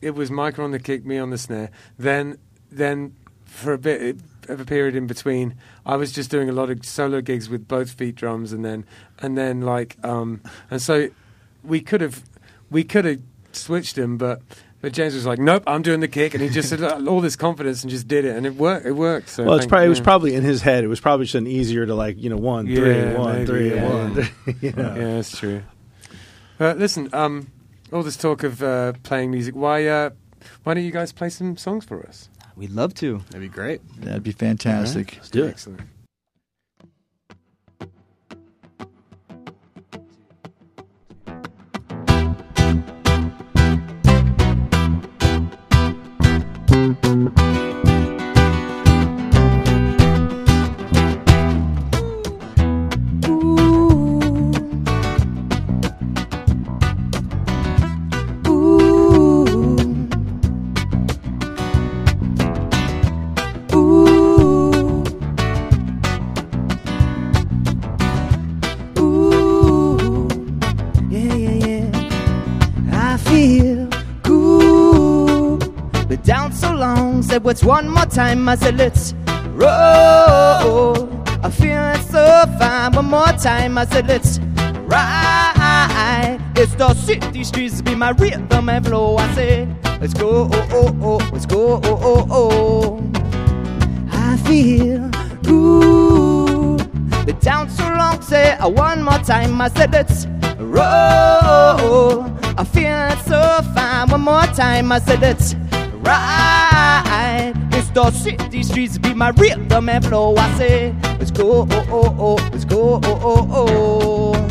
it was Micah on the kick, me on the snare. Then, then for a bit of a period in between, I was just doing a lot of solo gigs with both feet drums, and then and then like um and so we could have we could have switched him, but But James was like, "Nope, I'm doing the kick," and he just had all this confidence and just did it, and it worked. It worked. So Well, it's probably it was probably in his head. It was probably just an easier to like you know one three Yeah, one maybe, three yeah. one three. You know. Yeah, that's true. Uh, listen, um, all this talk of uh, playing music. Why, uh, why don't you guys play some songs for us? We'd love to. That'd be great. That'd be fantastic. Let's do it. Excellent. Yeah, what's one more time? I said let's roll. I feel so fine. One more time, I said let's ride. It's the city streets be my rhythm and flow. I said let's go, oh, oh, oh, let's go, oh, oh, oh. I feel good. Been down so long, say one more time. I said let's roll. I feel so fine. One more time. I said let's It's the city streets be my rhythm and flow. I say let's go, oh, oh, oh, let's go, oh, oh, oh.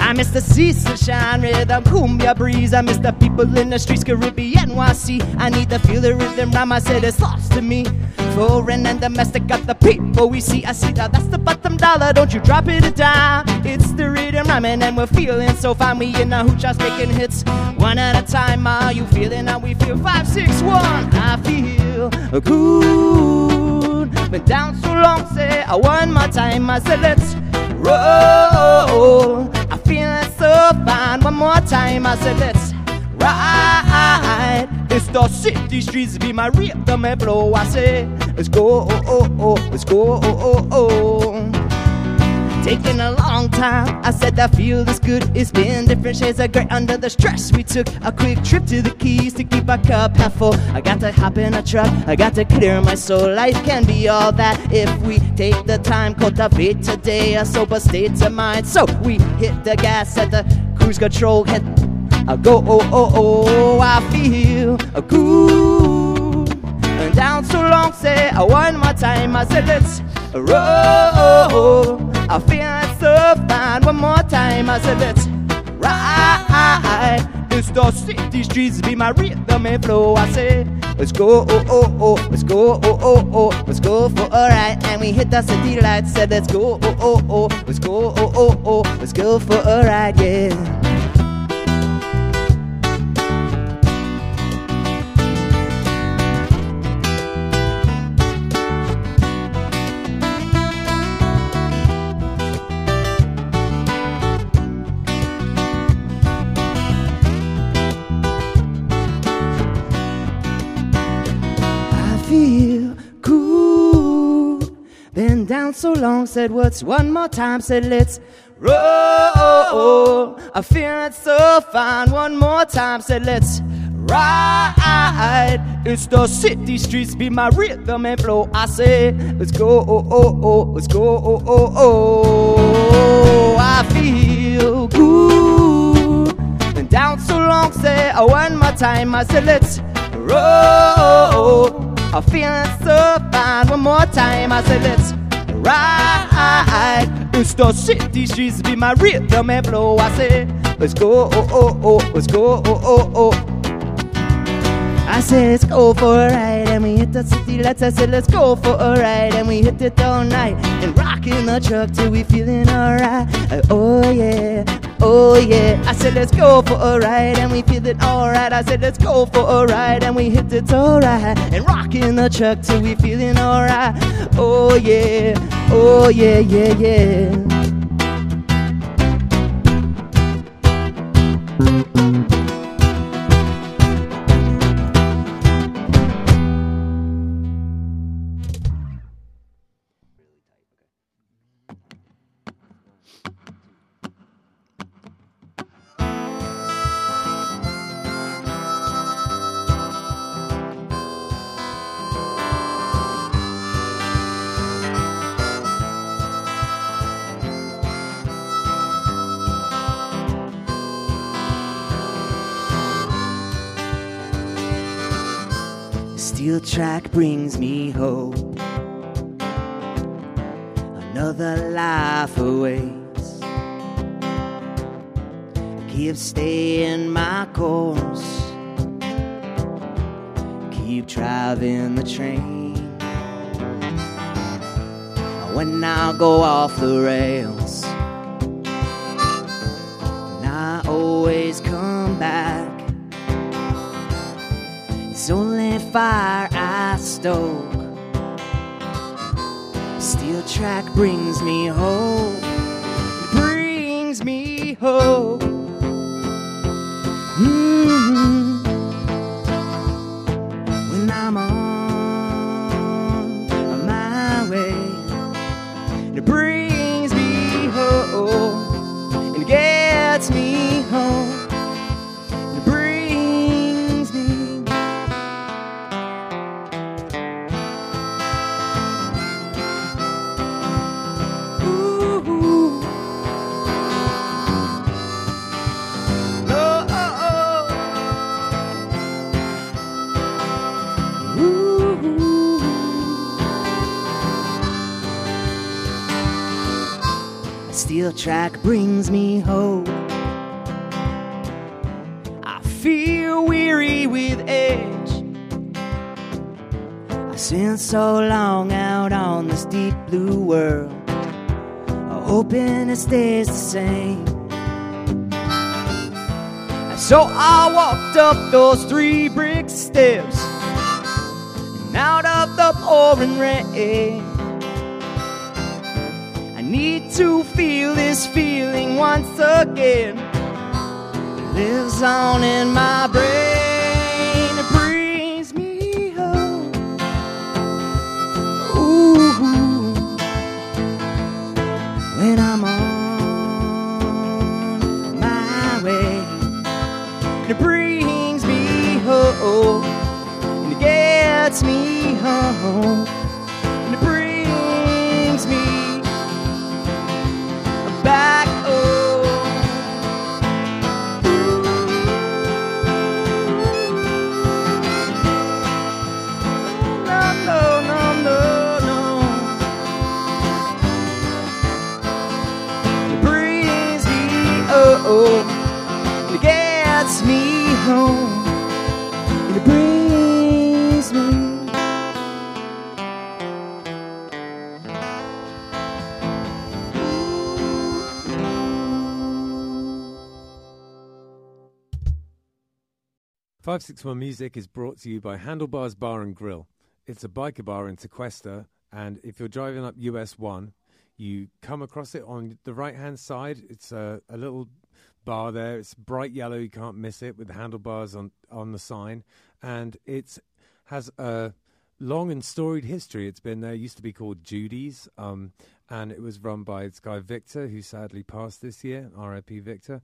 I miss the sea sunshine rhythm, cumbia breeze. I miss the people in the streets, Caribbean, NYC. I need to feel the rhythm rhyme. I said it's lost to me. Foreign and domestic, got the people we see. I see that that's the bottom dollar. Don't you drop it a dime. It's the rhythm rhyming, and we're feeling so fine. We in the hooch house making hits one at a time. Are you feeling how we feel? Five, six, one. I feel good. Been down so long, say I one more time. I said let's roll. I feel so fine. One more time, I said let's ride. It's the city streets be my rhythm and flow. I say let's go, oh oh oh, let's go, oh oh oh. Taking a long time. I said I feel this good. It's been different shades of gray under the stress. We took a quick trip to the keys to keep our cup half full. I got to hop in a truck. I got to clear my soul. Life can be all that if we take the time. Cultivate today a sober state of mind. So we hit the gas at the cruise control. Hit I go, oh, oh, oh, oh, I feel a good. And down so long, say I one more time. I said, let's roll. I feel so fine. One more time. I said, let's ride. It's the city streets be my rhythm and flow. I say, let's go, oh, oh, oh, let's go, oh, oh, oh, let's go for a ride. And we hit the city lights. Said, let's go, oh, oh, oh, let's go, oh, oh, oh, let's go for a ride, yeah. Down so long, said what's one more time, said let's roll. I feel it so fine, one more time, said let's ride. It's the city streets be my rhythm and flow. I say let's go, oh oh oh, let's go, oh oh oh. I feel good. Been down so long, say uh, one more time, I said let's roll. I'm feeling so fine. One more time, I said let's ride. It's the city streets be my rhythm and flow. I say let's go, oh oh oh, let's go, oh oh oh. I said let's go for a ride and we hit the city lights. I said let's go for a ride and we hit it all night and rocking the truck till we feeling alright. Oh yeah, oh yeah. I said let's go for a ride and we feeling alright. I said let's go for a ride and we hit it alright and rocking the truck till we feeling alright. Oh yeah, oh yeah, yeah, yeah. Steel track brings me hope. Another life awaits. Keep staying my course. Keep driving the train. When I go off the rails, and I always come back. It's only fire I stoke. Steel track brings me hope. Brings me hope. Stays the same. So I walked up those three brick steps and out of the pouring rain. I need to feel this feeling once again. It lives on in my brain. Gets me home, 561 Music is brought to you by Handlebars Bar and Grill. It's a biker bar in Tequesta, and if you're driving up US 1, you come across it on the right hand side. It's a, a little bar there. It's bright yellow, you can't miss it, with the handlebars on, on the sign. And it has a long and storied history. It's been there, it used to be called Judy's, um, and it was run by this guy Victor, who sadly passed this year, RIP Victor.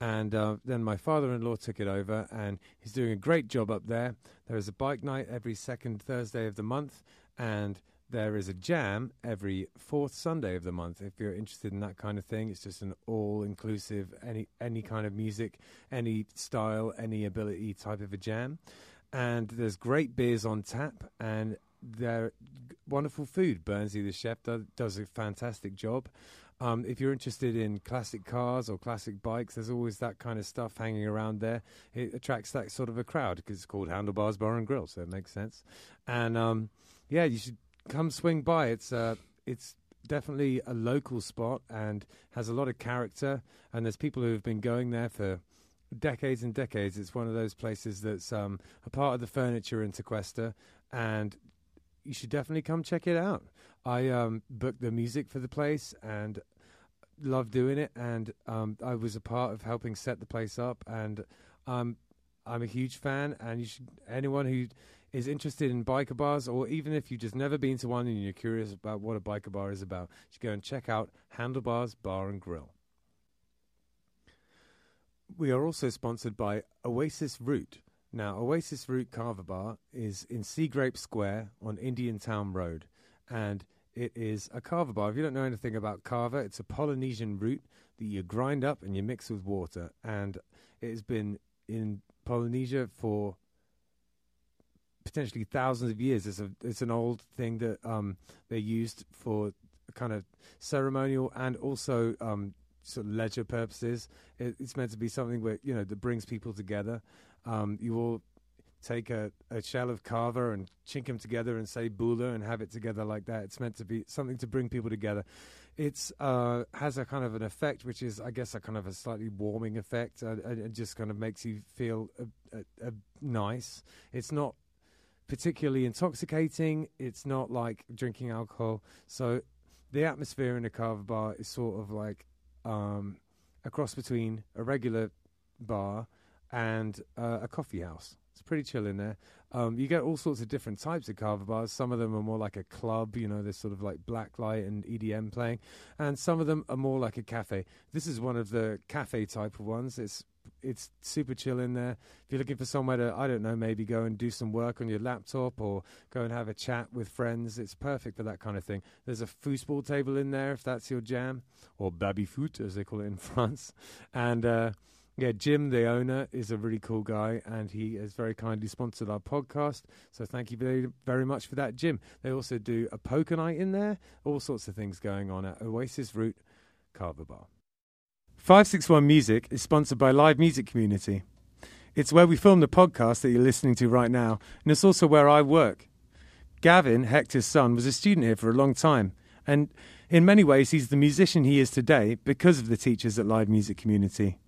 And uh, then my father-in-law took it over, and he's doing a great job up there. There is a bike night every second Thursday of the month, and there is a jam every fourth Sunday of the month. If you're interested in that kind of thing, it's just an all-inclusive, any any kind of music, any style, any ability type of a jam. And there's great beers on tap, and they're wonderful food. Bernsey, the chef, does a fantastic job. Um, if you're interested in classic cars or classic bikes, there's always that kind of stuff hanging around there. It attracts that sort of a crowd because it's called Handlebars Bar and Grill, so it makes sense. And um, yeah, you should come swing by. It's uh, it's definitely a local spot and has a lot of character. And there's people who have been going there for decades and decades. It's one of those places that's um, a part of the furniture in Tequesta and you should definitely come check it out. I um, booked the music for the place and love doing it, and um, I was a part of helping set the place up, and um, I'm a huge fan. And you should anyone who is interested in biker bars, or even if you've just never been to one and you're curious about what a biker bar is about, you should go and check out Handlebars Bar and Grill. We are also sponsored by Oasis Root. Now, Oasis Root Kava Bar is in Seagrape Square on Indiantown Road, and it is a kava bar. If you don't know anything about kava, it's a Polynesian root that you grind up and you mix with water, and it has been in Polynesia for potentially thousands of years. It's a it's an old thing that um, they used for kind of ceremonial and also um, sort of leisure purposes. It, it's meant to be something where you know that brings people together. Um, you will take a, a shell of kava and chink them together and say bula and have it together like that. It's meant to be something to bring people together. It's uh, has a kind of an effect, which is, I guess, a kind of a slightly warming effect. Uh, it just kind of makes you feel uh, uh, uh, nice. It's not particularly intoxicating. It's not like drinking alcohol. So the atmosphere in a kava bar is sort of like um, a cross between a regular bar and uh, a coffee house. It's pretty chill in there. Um, you get all sorts of different types of kava bars. Some of them are more like a club, you know, there's sort of like black light and EDM playing, and some of them are more like a cafe. This is one of the cafe type of ones. It's it's super chill in there. If you're looking for somewhere to, I don't know, maybe go and do some work on your laptop or go and have a chat with friends, it's perfect for that kind of thing. There's a foosball table in there if that's your jam, or baby foot as they call it in France, and. Uh, yeah, Jim, the owner, is a really cool guy, and he has very kindly sponsored our podcast. So thank you very, very much for that, Jim. They also do a poker night in there, all sorts of things going on at Oasis Route Kava Bar. 561 Music is sponsored by Live Music Community. It's where we film the podcast that you're listening to right now, and it's also where I work. Gavin, Hector's son, was a student here for a long time, and in many ways, he's the musician he is today because of the teachers at Live Music Community.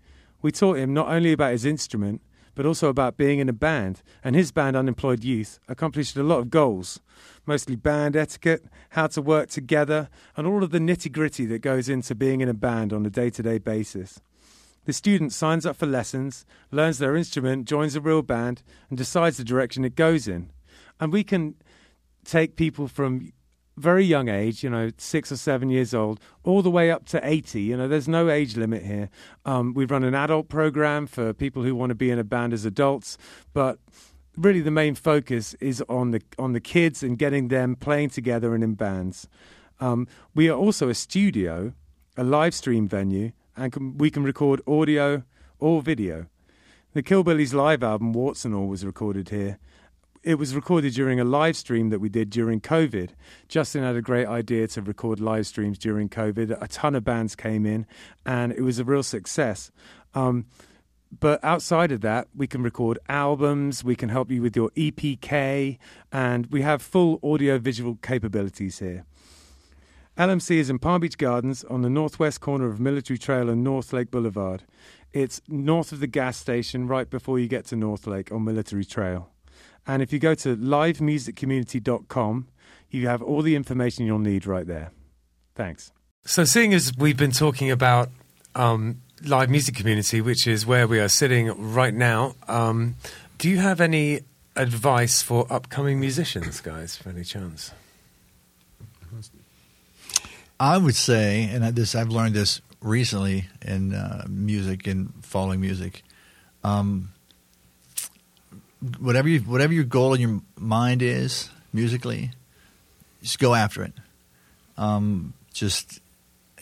We taught him not only about his instrument, but also about being in a band, and his band, Unemployed Youth, accomplished a lot of goals, mostly band etiquette, how to work together, and all of the nitty gritty that goes into being in a band on a day to day basis. The student signs up for lessons, learns their instrument, joins a real band, and decides the direction it goes in. And we can take people from very young age, you know, six or seven years old, all the way up to 80. You know, there's no age limit here. Um, we run an adult program for people who want to be in a band as adults, but really the main focus is on the on the kids and getting them playing together and in bands. Um, we are also a studio, a live stream venue, and can, we can record audio or video. The Killbillies live album Warts and All was recorded here it was recorded during a live stream that we did during COVID. Justin had a great idea to record live streams during COVID. A ton of bands came in, and it was a real success. Um, but outside of that, we can record albums, we can help you with your EPK, and we have full audio visual capabilities here. LMC is in Palm Beach Gardens on the northwest corner of Military Trail and North Lake Boulevard. It's north of the gas station, right before you get to North Lake on Military Trail. And if you go to livemusiccommunity.com, you have all the information you'll need right there. Thanks. So, seeing as we've been talking about um, live music community, which is where we are sitting right now, um, do you have any advice for upcoming musicians, guys, for any chance? I would say, and I- this I've learned this recently in uh, music and following music. Um, whatever you, whatever your goal in your mind is musically, just go after it. Um, just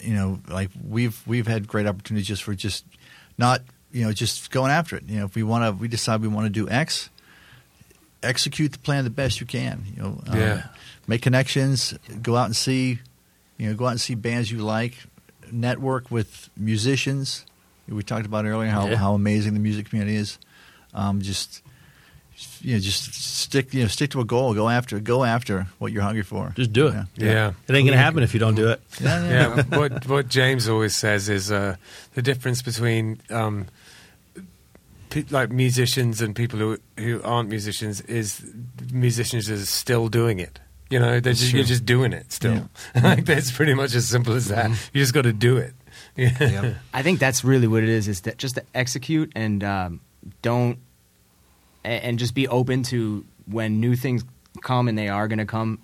you know, like we've we've had great opportunities just for just not you know just going after it. You know, if we want to, we decide we want to do X, execute the plan the best you can. You know, um, Yeah. make connections, go out and see, you know, go out and see bands you like, network with musicians. We talked about earlier how, Yeah. how amazing the music community is. Um, just you know, just stick you know stick to a goal. Go after go after what you're hungry for. Just do it. Yeah. Yeah. It ain't gonna happen if you don't do it. Yeah, yeah. yeah, what what James always says is uh, the difference between um, pe- like musicians and people who who aren't musicians is musicians are still doing it. You know, they're just, you're just doing it still. like that's pretty much as simple as that. You just got to do it. Yeah. I think that's really what it is. Is that just to execute and um, don't a- and just be open to when new things come and they are going to come.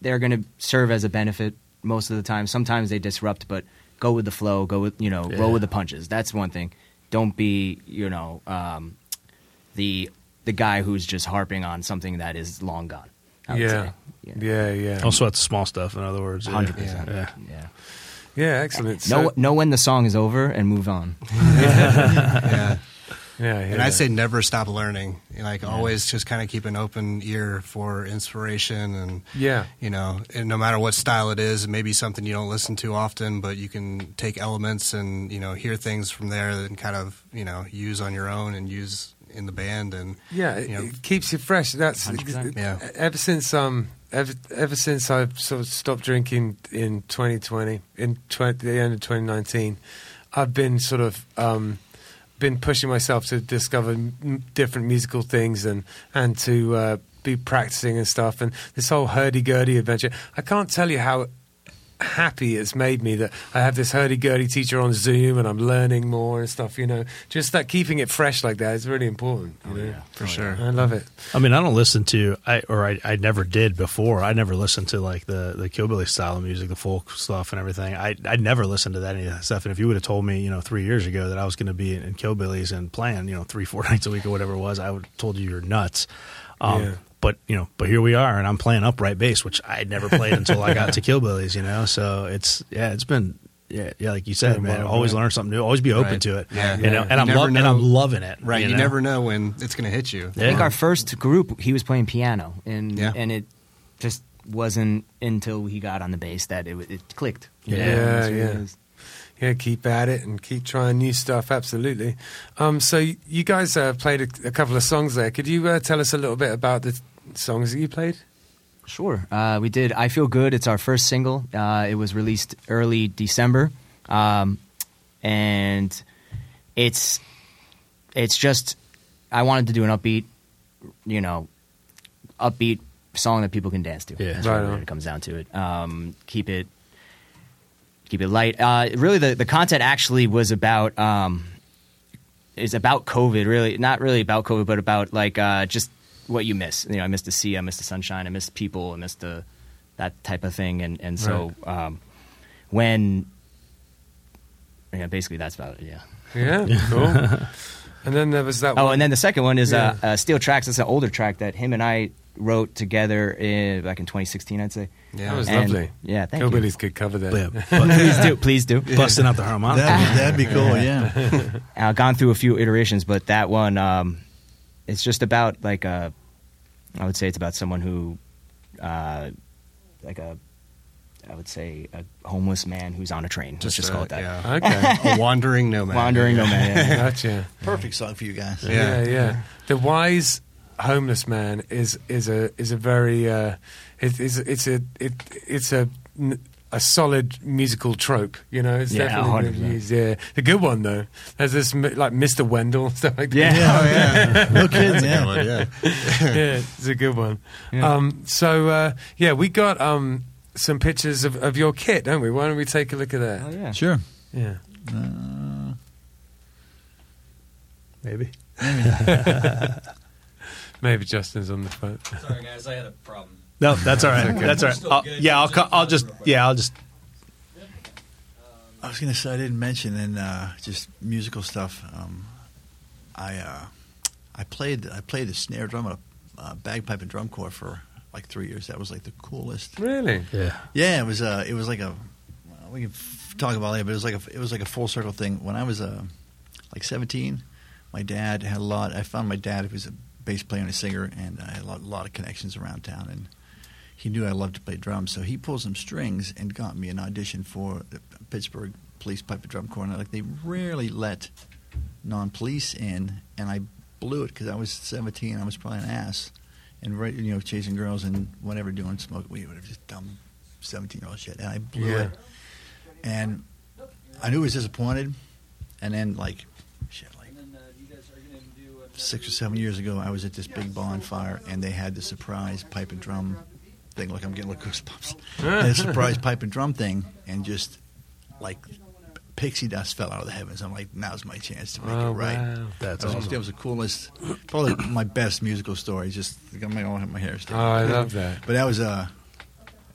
They're going to serve as a benefit most of the time. Sometimes they disrupt, but go with the flow. Go with you know roll with the punches. That's one thing. Don't be you know um, the the guy who's just harping on something that is long gone. I would Yeah. Yeah, yeah. Also, it's small stuff. In other words, yeah. Hundred percent. Yeah. Yeah. Yeah, excellent. Know So- know when the song is over and move on. yeah. Yeah, and yeah. I say never stop learning. Like always, just kind of keep an open ear for inspiration, and Yeah. you know, and no matter what style it is, maybe something you don't listen to often, but you can take elements and you know hear things from there and kind of you know use on your own and use in the band and Yeah, it, you know, it keeps you fresh. That's 100%. Yeah. Ever since um, ever ever since I've sort of stopped drinking in 2020, in 20, the end of 2019, I've been sort of um, been pushing myself to discover m- different musical things and and to uh, be practicing and stuff. And this whole hurdy gurdy adventure, I can't tell you how happy it's made me that I have this hurdy gurdy teacher on Zoom and I'm learning more and stuff. You know, just that keeping it fresh like that is really important. You know? for sure. I love it. I mean, I don't listen to I or I, I never did before. I never listened to like the the Killbilly style of music, the folk stuff and everything. I I never listened to that any of that stuff. And if you would have told me, you know, three years ago that I was going to be in, in Killbillies and playing, you know, three four nights a week or whatever it was, I would have told you you're nuts. Um, Yeah. But you know, but here we are, and I'm playing upright bass, which I had never played until I got to Killbillies. You know, so it's yeah, it's been. Yeah, yeah, like you said, Yeah, man. well, always right. learn something new. Always be open Right. to it. Yeah. you know, Yeah. and You I'm never lo- and. I'm loving it. Right, you, know? never know when it's going to hit you. Yeah. I think our first group, he was playing piano, and Yeah. and it just wasn't until he got on the bass that it it clicked. Yeah. Yeah, That's what it yeah. Yeah, keep at it and keep trying new stuff. Absolutely. Um, so you guys uh, played a, a couple of songs there. Could you uh, tell us a little bit about the songs that you played? Sure. Uh, we did I Feel Good. It's our first single. Uh, it was released early December. Um, and it's it's just I wanted to do an upbeat, you know, upbeat song that people can dance to. Yeah. That's Right really what it comes down to it. Um, keep it keep it light. Uh, really the the content actually was about um, is about COVID, really not really about COVID, but about like uh, just what you miss. You know, I miss the sea, I miss the sunshine, I miss people, I miss the that type of thing. And and so um, when yeah, basically that's about it. Yeah. Yeah, cool. and then there was that. Oh, one. and then the second one is Yeah. uh, uh, Steel Tracks. It's an older track that him and I wrote together in, back in 2016, I'd say. that was And- lovely. Yeah, thank Hillbillies could cover that. Yeah, you. please do, please do. busting out the harmonica. That'd, that'd be cool. Yeah. I've gone through a few iterations, but that one, um, it's just about like a, I would say it's about someone who, uh, like a, I would say a homeless man who's on a train. Let's just call it that. Yeah. Okay, a wandering nomad. Wandering nomad. yeah. gotcha. Perfect song for you guys. Yeah. Yeah. yeah, The wise homeless man is is a is a very uh, it, it's it's a it, it's a a solid musical trope. You know, it's Yeah, definitely been 100%. used. Yeah, the good one though. There's this like Mr. Wendell and stuff like that. Yeah. Oh yeah, No kidding. Yeah. yeah. yeah, it's a good one. Um, so uh, yeah, we got um, some pictures of, of your kit, don't we? Why don't we take a look at that? Oh yeah. Sure. Yeah. Uh, Maybe. Maybe Justin's on the phone. Sorry, guys, I had a problem. No, that's all right. Okay. That's all right. I'll, yeah, I'll. co- I'll just. Yeah, I'll just. I was gonna say I didn't mention in uh, just musical stuff. Um, I uh, I played I played the snare drum at a uh, bagpipe and drum corps for like three years. That was like the coolest. Really? Yeah. Yeah, it was. Uh, it was like a. well, We can f- talk about it later, but it was like a. It was like a full circle thing. When I was uh, like seventeen, my dad had a lot. I found my dad who was a bass player and a singer, and I had a lot, lot of connections around town, and he knew I loved to play drums, so he pulled some strings and got me an audition for the Pittsburgh Police Pipe and Drum Corps. And like they rarely let non-police in, and I blew it because I was 17. I was probably an ass, and right, you know, chasing girls and whatever, doing smoke weed, whatever, just dumb 17-year-old shit. And I blew Yeah. it, and I knew he was disappointed. And then like, shit, like six or seven years ago, I was at this big bonfire, and they had the surprise pipe and drum thing. Look, I'm getting like goosebumps. They had a surprise pipe and drum thing, and just like pixie dust fell out of the heavens. I'm like, now's my chance to make Oh, it right. wow. That's That was, awesome. that was the coolest, probably my best musical story. Just got my all my hair Oh. I love that. But that was uh,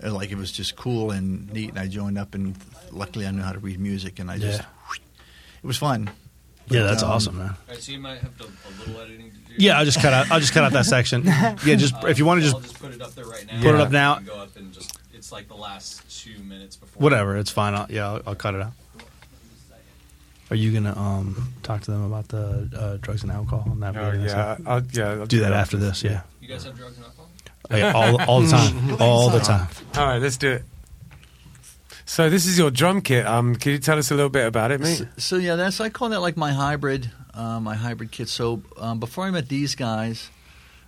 like it was just cool and neat, and I joined up, and luckily I knew how to read music, and I just Yeah. it was fun. Yeah, that's Um, awesome, man. All right, so you might have to, a little editing to do. Yeah, I'll just cut out. I'll just cut out that section. Yeah, just Uh, if you want to just just put it up there right now. Put it up now. You Go up and just. It's like the last two minutes before. whatever, it's fine. I'll, yeah, I'll, I'll cut it out. Are you gonna um, talk to them about the uh, drugs and alcohol and Oh, navigating that yeah. I'll, yeah. I'll do that after this. Yeah, You guys have drugs and alcohol? Yeah, all all the time, all the time. All right, let's do it. So this is your drum kit. Um, can you tell us a little bit about it, mate? So, so yeah, that's I call that like my hybrid, uh, my hybrid kit. So um, before I met these guys,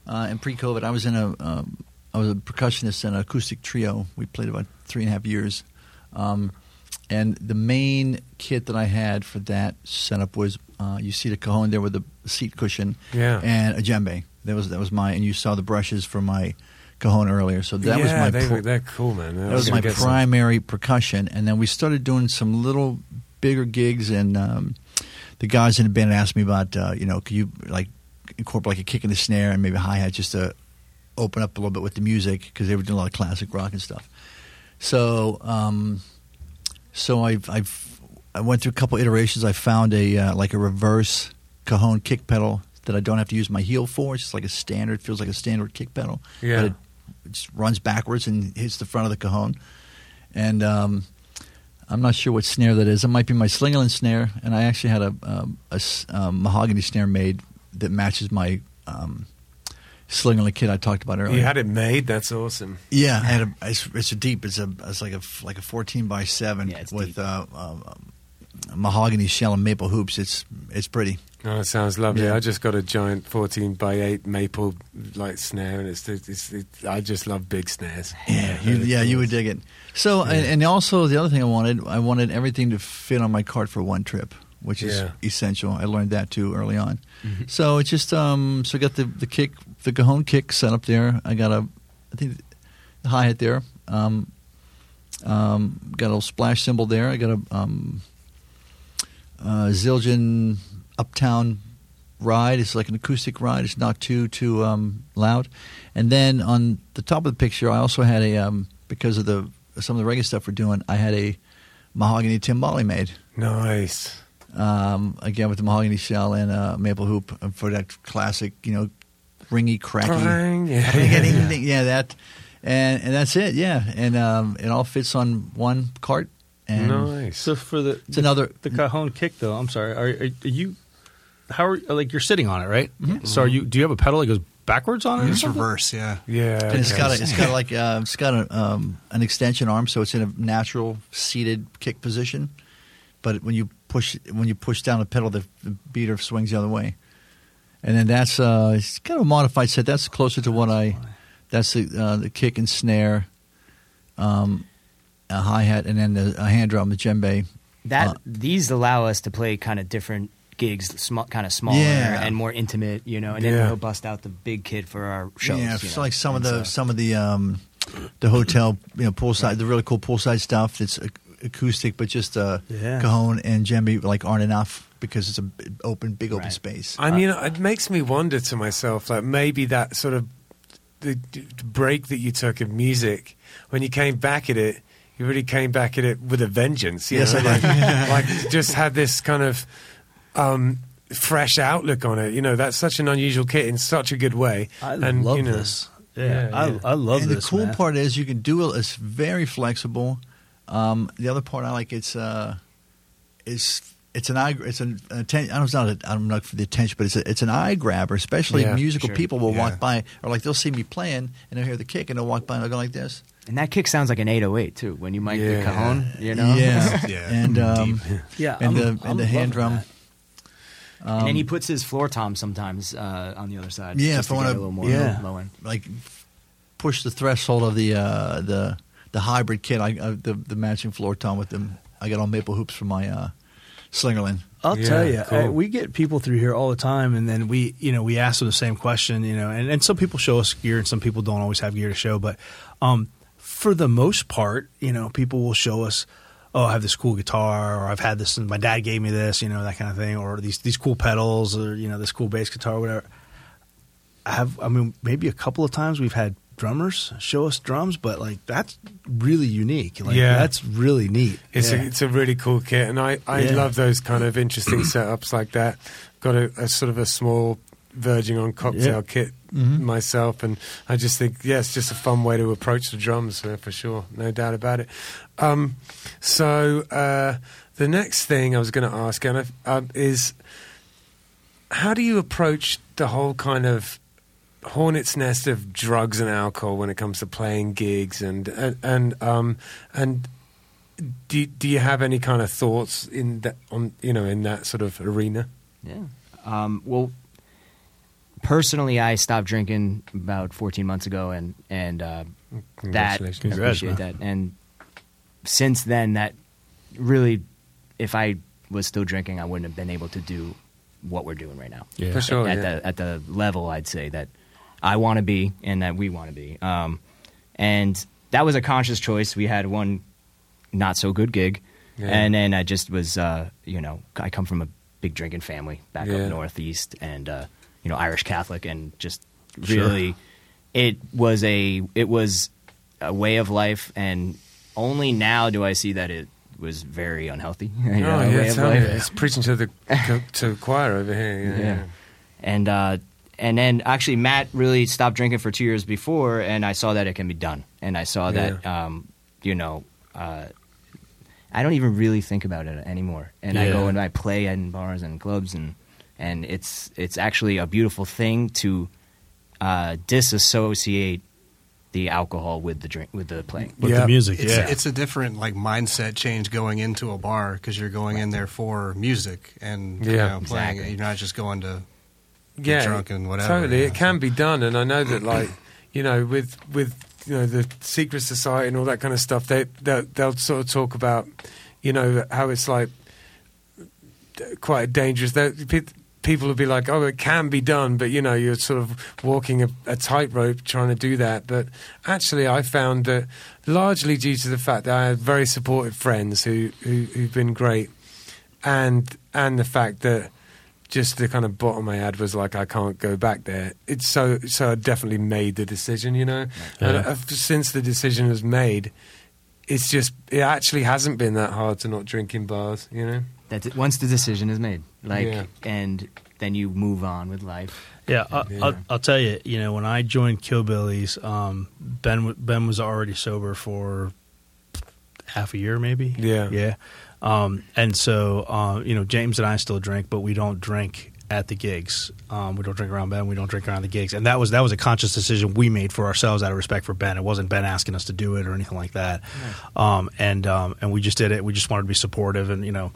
uh, in pre-COVID, I was in a, um, I was a percussionist in an acoustic trio. We played about three and a half years, um, and the main kit that I had for that setup was uh, you see the cajon there with the seat cushion, Yeah. and a djembe. That was that was my, and you saw the brushes for my cajon earlier. So that yeah, was my they, they're cool, man. that was gonna my get some. primary percussion, and then we started doing some little bigger gigs. And um, the guys in the band asked me about, uh, you know, could you like incorporate like a kick and a snare and maybe a hi hat just to open up a little bit with the music because they were doing a lot of classic rock and stuff. So, um, so I've, I've I went through a couple iterations. I found a uh, like a reverse cajon kick pedal that I don't have to use my heel for. It's just like a standard, feels like a standard kick pedal. Yeah. But it just runs backwards and hits the front of the cajon. And um, I'm not sure what snare that is. It might be my Slingerland snare. And I actually had a, um, a s- um, mahogany snare made that matches my um, Slingerland kit I talked about earlier. You had it made. That's awesome. Yeah, I had a, it's, it's a deep. It's a it's like a like a fourteen by seven Yeah, with deep. uh, um, mahogany shell and maple hoops. It's it's pretty. Oh, that sounds lovely. Yeah. I just got a giant 14 by 8 maple like snare, and it's, it's, it's I just love big snares. Yeah, you, yeah, you would dig it. So, and, and also the other thing I wanted, I wanted everything to fit on my cart for one trip, which is Yeah. essential. I learned that too early on. So it's just, um, so I got the the kick, the cajon kick set up there. I got a, I think, the hi hat there. Um, um, got a little splash cymbal there. I got a um, uh, Zildjian Uptown ride. It's like an acoustic ride. It's not too too um, loud. And then on the top of the picture, I also had a um, because of the some of the reggae stuff we're doing. I had a mahogany timbali made. Nice. Um, again with the mahogany shell and uh, maple hoop for that classic, you know, ringy, cracky, Clang, yeah. Ding, ding, ding, yeah, that, and and that's it, yeah, and um, it all fits on one cart. And Nice. So for the It's another- the cajon kick though. I'm sorry. Are, are, are you how are like you're sitting on it right? So are you? Do you have a pedal that goes backwards on it? It's reverse, yeah. yeah. And it's okay. got a, it's got like uh, it's got a, um, an extension arm, so it's in a natural seated kick position. But when you push when you push down the pedal, the, the beater swings the other way. And then that's uh, it's kind of a modified set. That's closer to what I. That's the uh, the kick and snare, um, a hi hat, and then the, a hand drum, the djembe. That Uh, these allow us to play kind of different gigs, sm- kind of smaller Yeah. and more intimate, you know. And then Yeah. we'll bust out the big kid for our shows. Yeah, you it's know. like some of the so- some of the um, the hotel, you know, poolside, the really cool poolside stuff that's ac- acoustic, but just uh, Yeah. cajon and djembe like aren't enough because it's a b- open, big open Right. space. I mean, it makes me wonder to myself, like maybe that sort of the d- break that you took in music when you came back at it, you really came back at it with a vengeance. You Yes, know? I like, did. like just had this kind of um, fresh outlook on it. You know, that's such an unusual kit in such a good way. I and, love you know, this. Yeah, Yeah, I, yeah. I love and this. the cool man. part is you can do it. It's very flexible. Um, the other part I like it's uh, is it's an eye. It's an attention. I don't know. It's not. A, I'm not for the attention, but it's a, it's an eye grabber. Especially Yeah, musical sure. people will Yeah. walk by or like they'll see me playing and they'll hear the kick and they'll walk by and they'll go like this. And that kick sounds like an 808 too. When you mic Yeah. the cajon, you know. Yeah, Yeah. and um, Yeah, and I'm- the I'm and the hand drum. that. And then he puts his floor tom sometimes uh, on the other side. Yeah, just if I to get wanna- a little more Yeah. low end. like push the threshold of the uh, the the hybrid kit. I uh, the the matching floor tom with them. I got all maple hoops for my uh, Slingerland. I'll Yeah, tell you, cool. we get people through here all the time, and then we, you know, we ask them the same question, you know, and, and some people show us gear, and some people don't always have gear to show, but um, for the most part, you know, people will show us, oh, I have this cool guitar, or I've had this, and my dad gave me this, you know, that kind of thing, or these these cool pedals, or you know, this cool bass guitar, or whatever. I have, I mean, maybe a couple of times we've had drummers show us drums, but like that's really unique. Like Yeah. that's really neat. It's Yeah. a it's a really cool kit, and I, I Yeah. love those kind of interesting setups like that. Got a, a sort of a small verging on cocktail Yeah. kit Mhm. myself, and I just think yeah, it's just a fun way to approach the drums uh, for sure, no doubt about it. Um, so uh, the next thing I was going to ask Anna, um, is how do you approach the whole kind of hornet's nest of drugs and alcohol when it comes to playing gigs and and and, um, and do do you have any kind of thoughts in that on you know in that sort of arena? Yeah. Um, well, personally, I stopped drinking about 14 months ago, and and uh, that I Congrats, appreciate man. that. And since then, that really, if I was still drinking, I wouldn't have been able to do what we're doing right now. Yeah. For sure, At yeah. the at the level, I'd say that I want to be, and that we want to be. Um, and that was a conscious choice. We had one not so good gig, Yeah. and then I just was, uh, you know, I come from a big drinking family back Yeah. up northeast, and uh, you know, Irish Catholic, and just Sure. really, it was a it was a way of life, and only now do I see that it was very unhealthy. you know, oh way yeah, life. It's preaching to the to the choir over here. Yeah, Yeah. And uh, and then actually Matt really stopped drinking for two years before, and I saw that it can be done, and I saw that um, you know. Uh, I don't even really think about it anymore, and I go and I play in bars and clubs, and and it's it's actually a beautiful thing to uh, disassociate the alcohol with the drink with the playing. With Yeah. the music, It's, yeah. it's a different like mindset change going into a bar because you're going in there for music and you know, playing. Exactly. You're not just going to yeah, drunk and whatever, Totally, yeah, it can be done, and I know that, like, you know, with with you know the secret society and all that kind of stuff, they they'll, they'll sort of talk about, you know, how it's like quite dangerous. That pe- people would be like, "Oh, it can be done," but you know, you're sort of walking a, a tightrope trying to do that. But actually, I found that largely due to the fact that I had very supportive friends who, who who've been great, and and the fact that just the kind of bottom I had was like I can't go back there. It's so so I definitely made the decision, you know. And I've- since the decision was made, it's just it actually hasn't been that hard to not drink in bars, you know. That's it. Once the decision is made, like, Yeah. and then you move on with life. Yeah, I, Yeah. I'll, I'll tell you. You know, when I joined Killbillies, um, Ben Ben was already sober for half a year, maybe. Yeah. yeah. Um, and so, uh, you know, James and I still drink, but we don't drink at the gigs. Um, we don't drink around Ben. We don't drink around the gigs, and that was that was a conscious decision we made for ourselves out of respect for Ben. It wasn't Ben asking us to do it or anything like that. Um, and um, and we just did it. We just wanted to be supportive, and you know,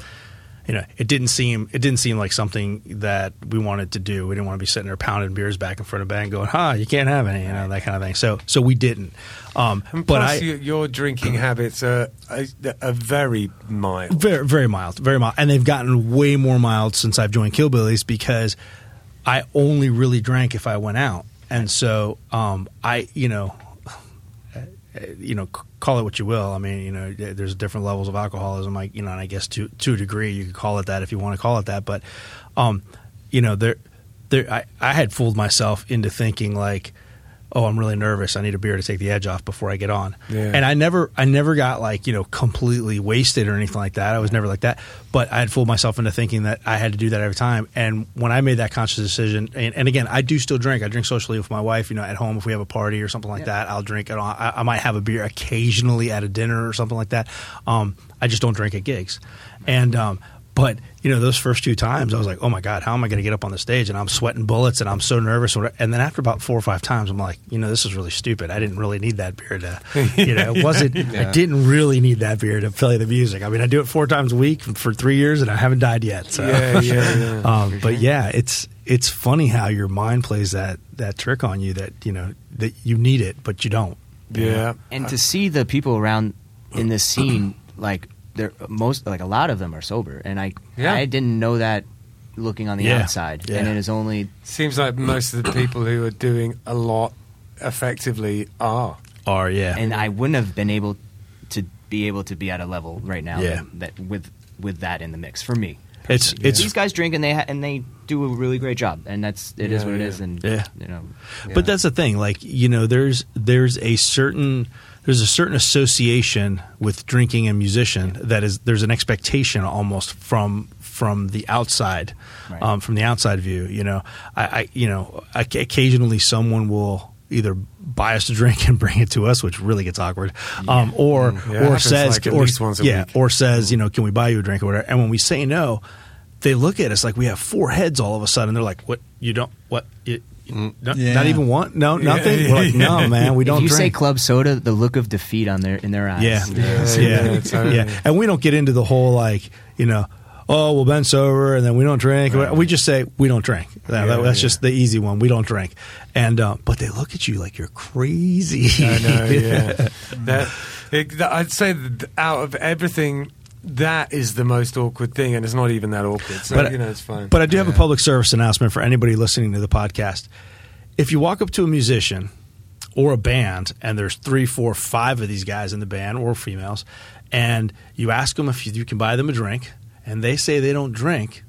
you know, it didn't seem it didn't seem like something that we wanted to do. We didn't want to be sitting there pounding beers back in front of Ben, going, "Ha, you can't have any," you know, that kind of thing. So so we didn't. Um, but plus, I your, your drinking habits are, are, are very mild. very very mild, very mild, and they've gotten way more mild since I've joined Killbillies because I only really drank if I went out, and so um, I, you know, you know, call it what you will. I mean, you know, there's different levels of alcoholism. Like, you know, and I guess to to a degree, you could call it that if you want to call it that. But, um, you know, there, there, I, I had fooled myself into thinking like, oh, I'm really nervous. I need a beer to take the edge off before I get on. Yeah. And I never, I never got like you know completely wasted or anything like that. I was never like that. But I had fooled myself into thinking that I had to do that every time. And when I made that conscious decision, and, and again, I do still drink. I drink socially with my wife. You know, at home if we have a party or something like that, I'll drink. it. I, I might have a beer occasionally at a dinner or something like that. Um, I just don't drink at gigs. And um, but you know, those first two times, I was like, "Oh my god, how am I going to get up on the stage?" And I'm sweating bullets, and I'm so nervous. And then after about four or five times, I'm like, "You know, this is really stupid. I didn't really need that beer to, you know, it wasn't. I didn't really need that beer to play the music. I mean, I do it four times a week for three years, and I haven't died yet. So, Yeah, yeah, yeah. um, but yeah, it's it's funny how your mind plays that that trick on you that you know that you need it, but you don't. Yeah. and to see the people around in this scene like they're most like a lot of them are sober and i Yeah. i didn't know that looking on the Yeah. outside Yeah. and it is only Seems like most of the people who are doing a lot effectively are. are yeah, and i wouldn't have been able to be able to be at a level right now Yeah. that, that with with that in the mix for me it's it's these guys drink and they ha- and they do a really great job and that's it is Yeah, what it yeah. is and Yeah. you know But that's the thing, like you know, there's there's a certain there's a certain association with drinking and musician that is there's an expectation almost from from the outside, Right. um, from the outside view. You know, I, I you know, I, occasionally someone will either buy us a drink and bring it to us, which really gets awkward, um, or Yeah, or says like or once a yeah, week. or says you know, can we buy you a drink or whatever? And when we say no, they look at us like we have four heads all of a sudden. They're like, "What? You don't? What? You, you- not, Yeah. not even one? No, nothing." yeah, We're like, "No, man, we don't if you say club soda, the look of defeat on their in their eyes. Yeah, Yeah, yeah, yeah, And we don't get into the whole like you know, oh well, Ben's sober, and then we don't drink. We just say we don't drink. That- Yeah, that's yeah. just the easy one. We don't drink. And uh, but they look at you like you're crazy. I know. Yeah. that it, I'd say that out of everything, that is the most awkward thing, and it's not even that awkward. So But- you know, it's fine. But I do have a public service announcement for anybody listening to the podcast. If you walk up to a musician or a band, and there's three, four, five of these guys in the band or females, and you ask them if you, you can buy them a drink, and they say they don't drink,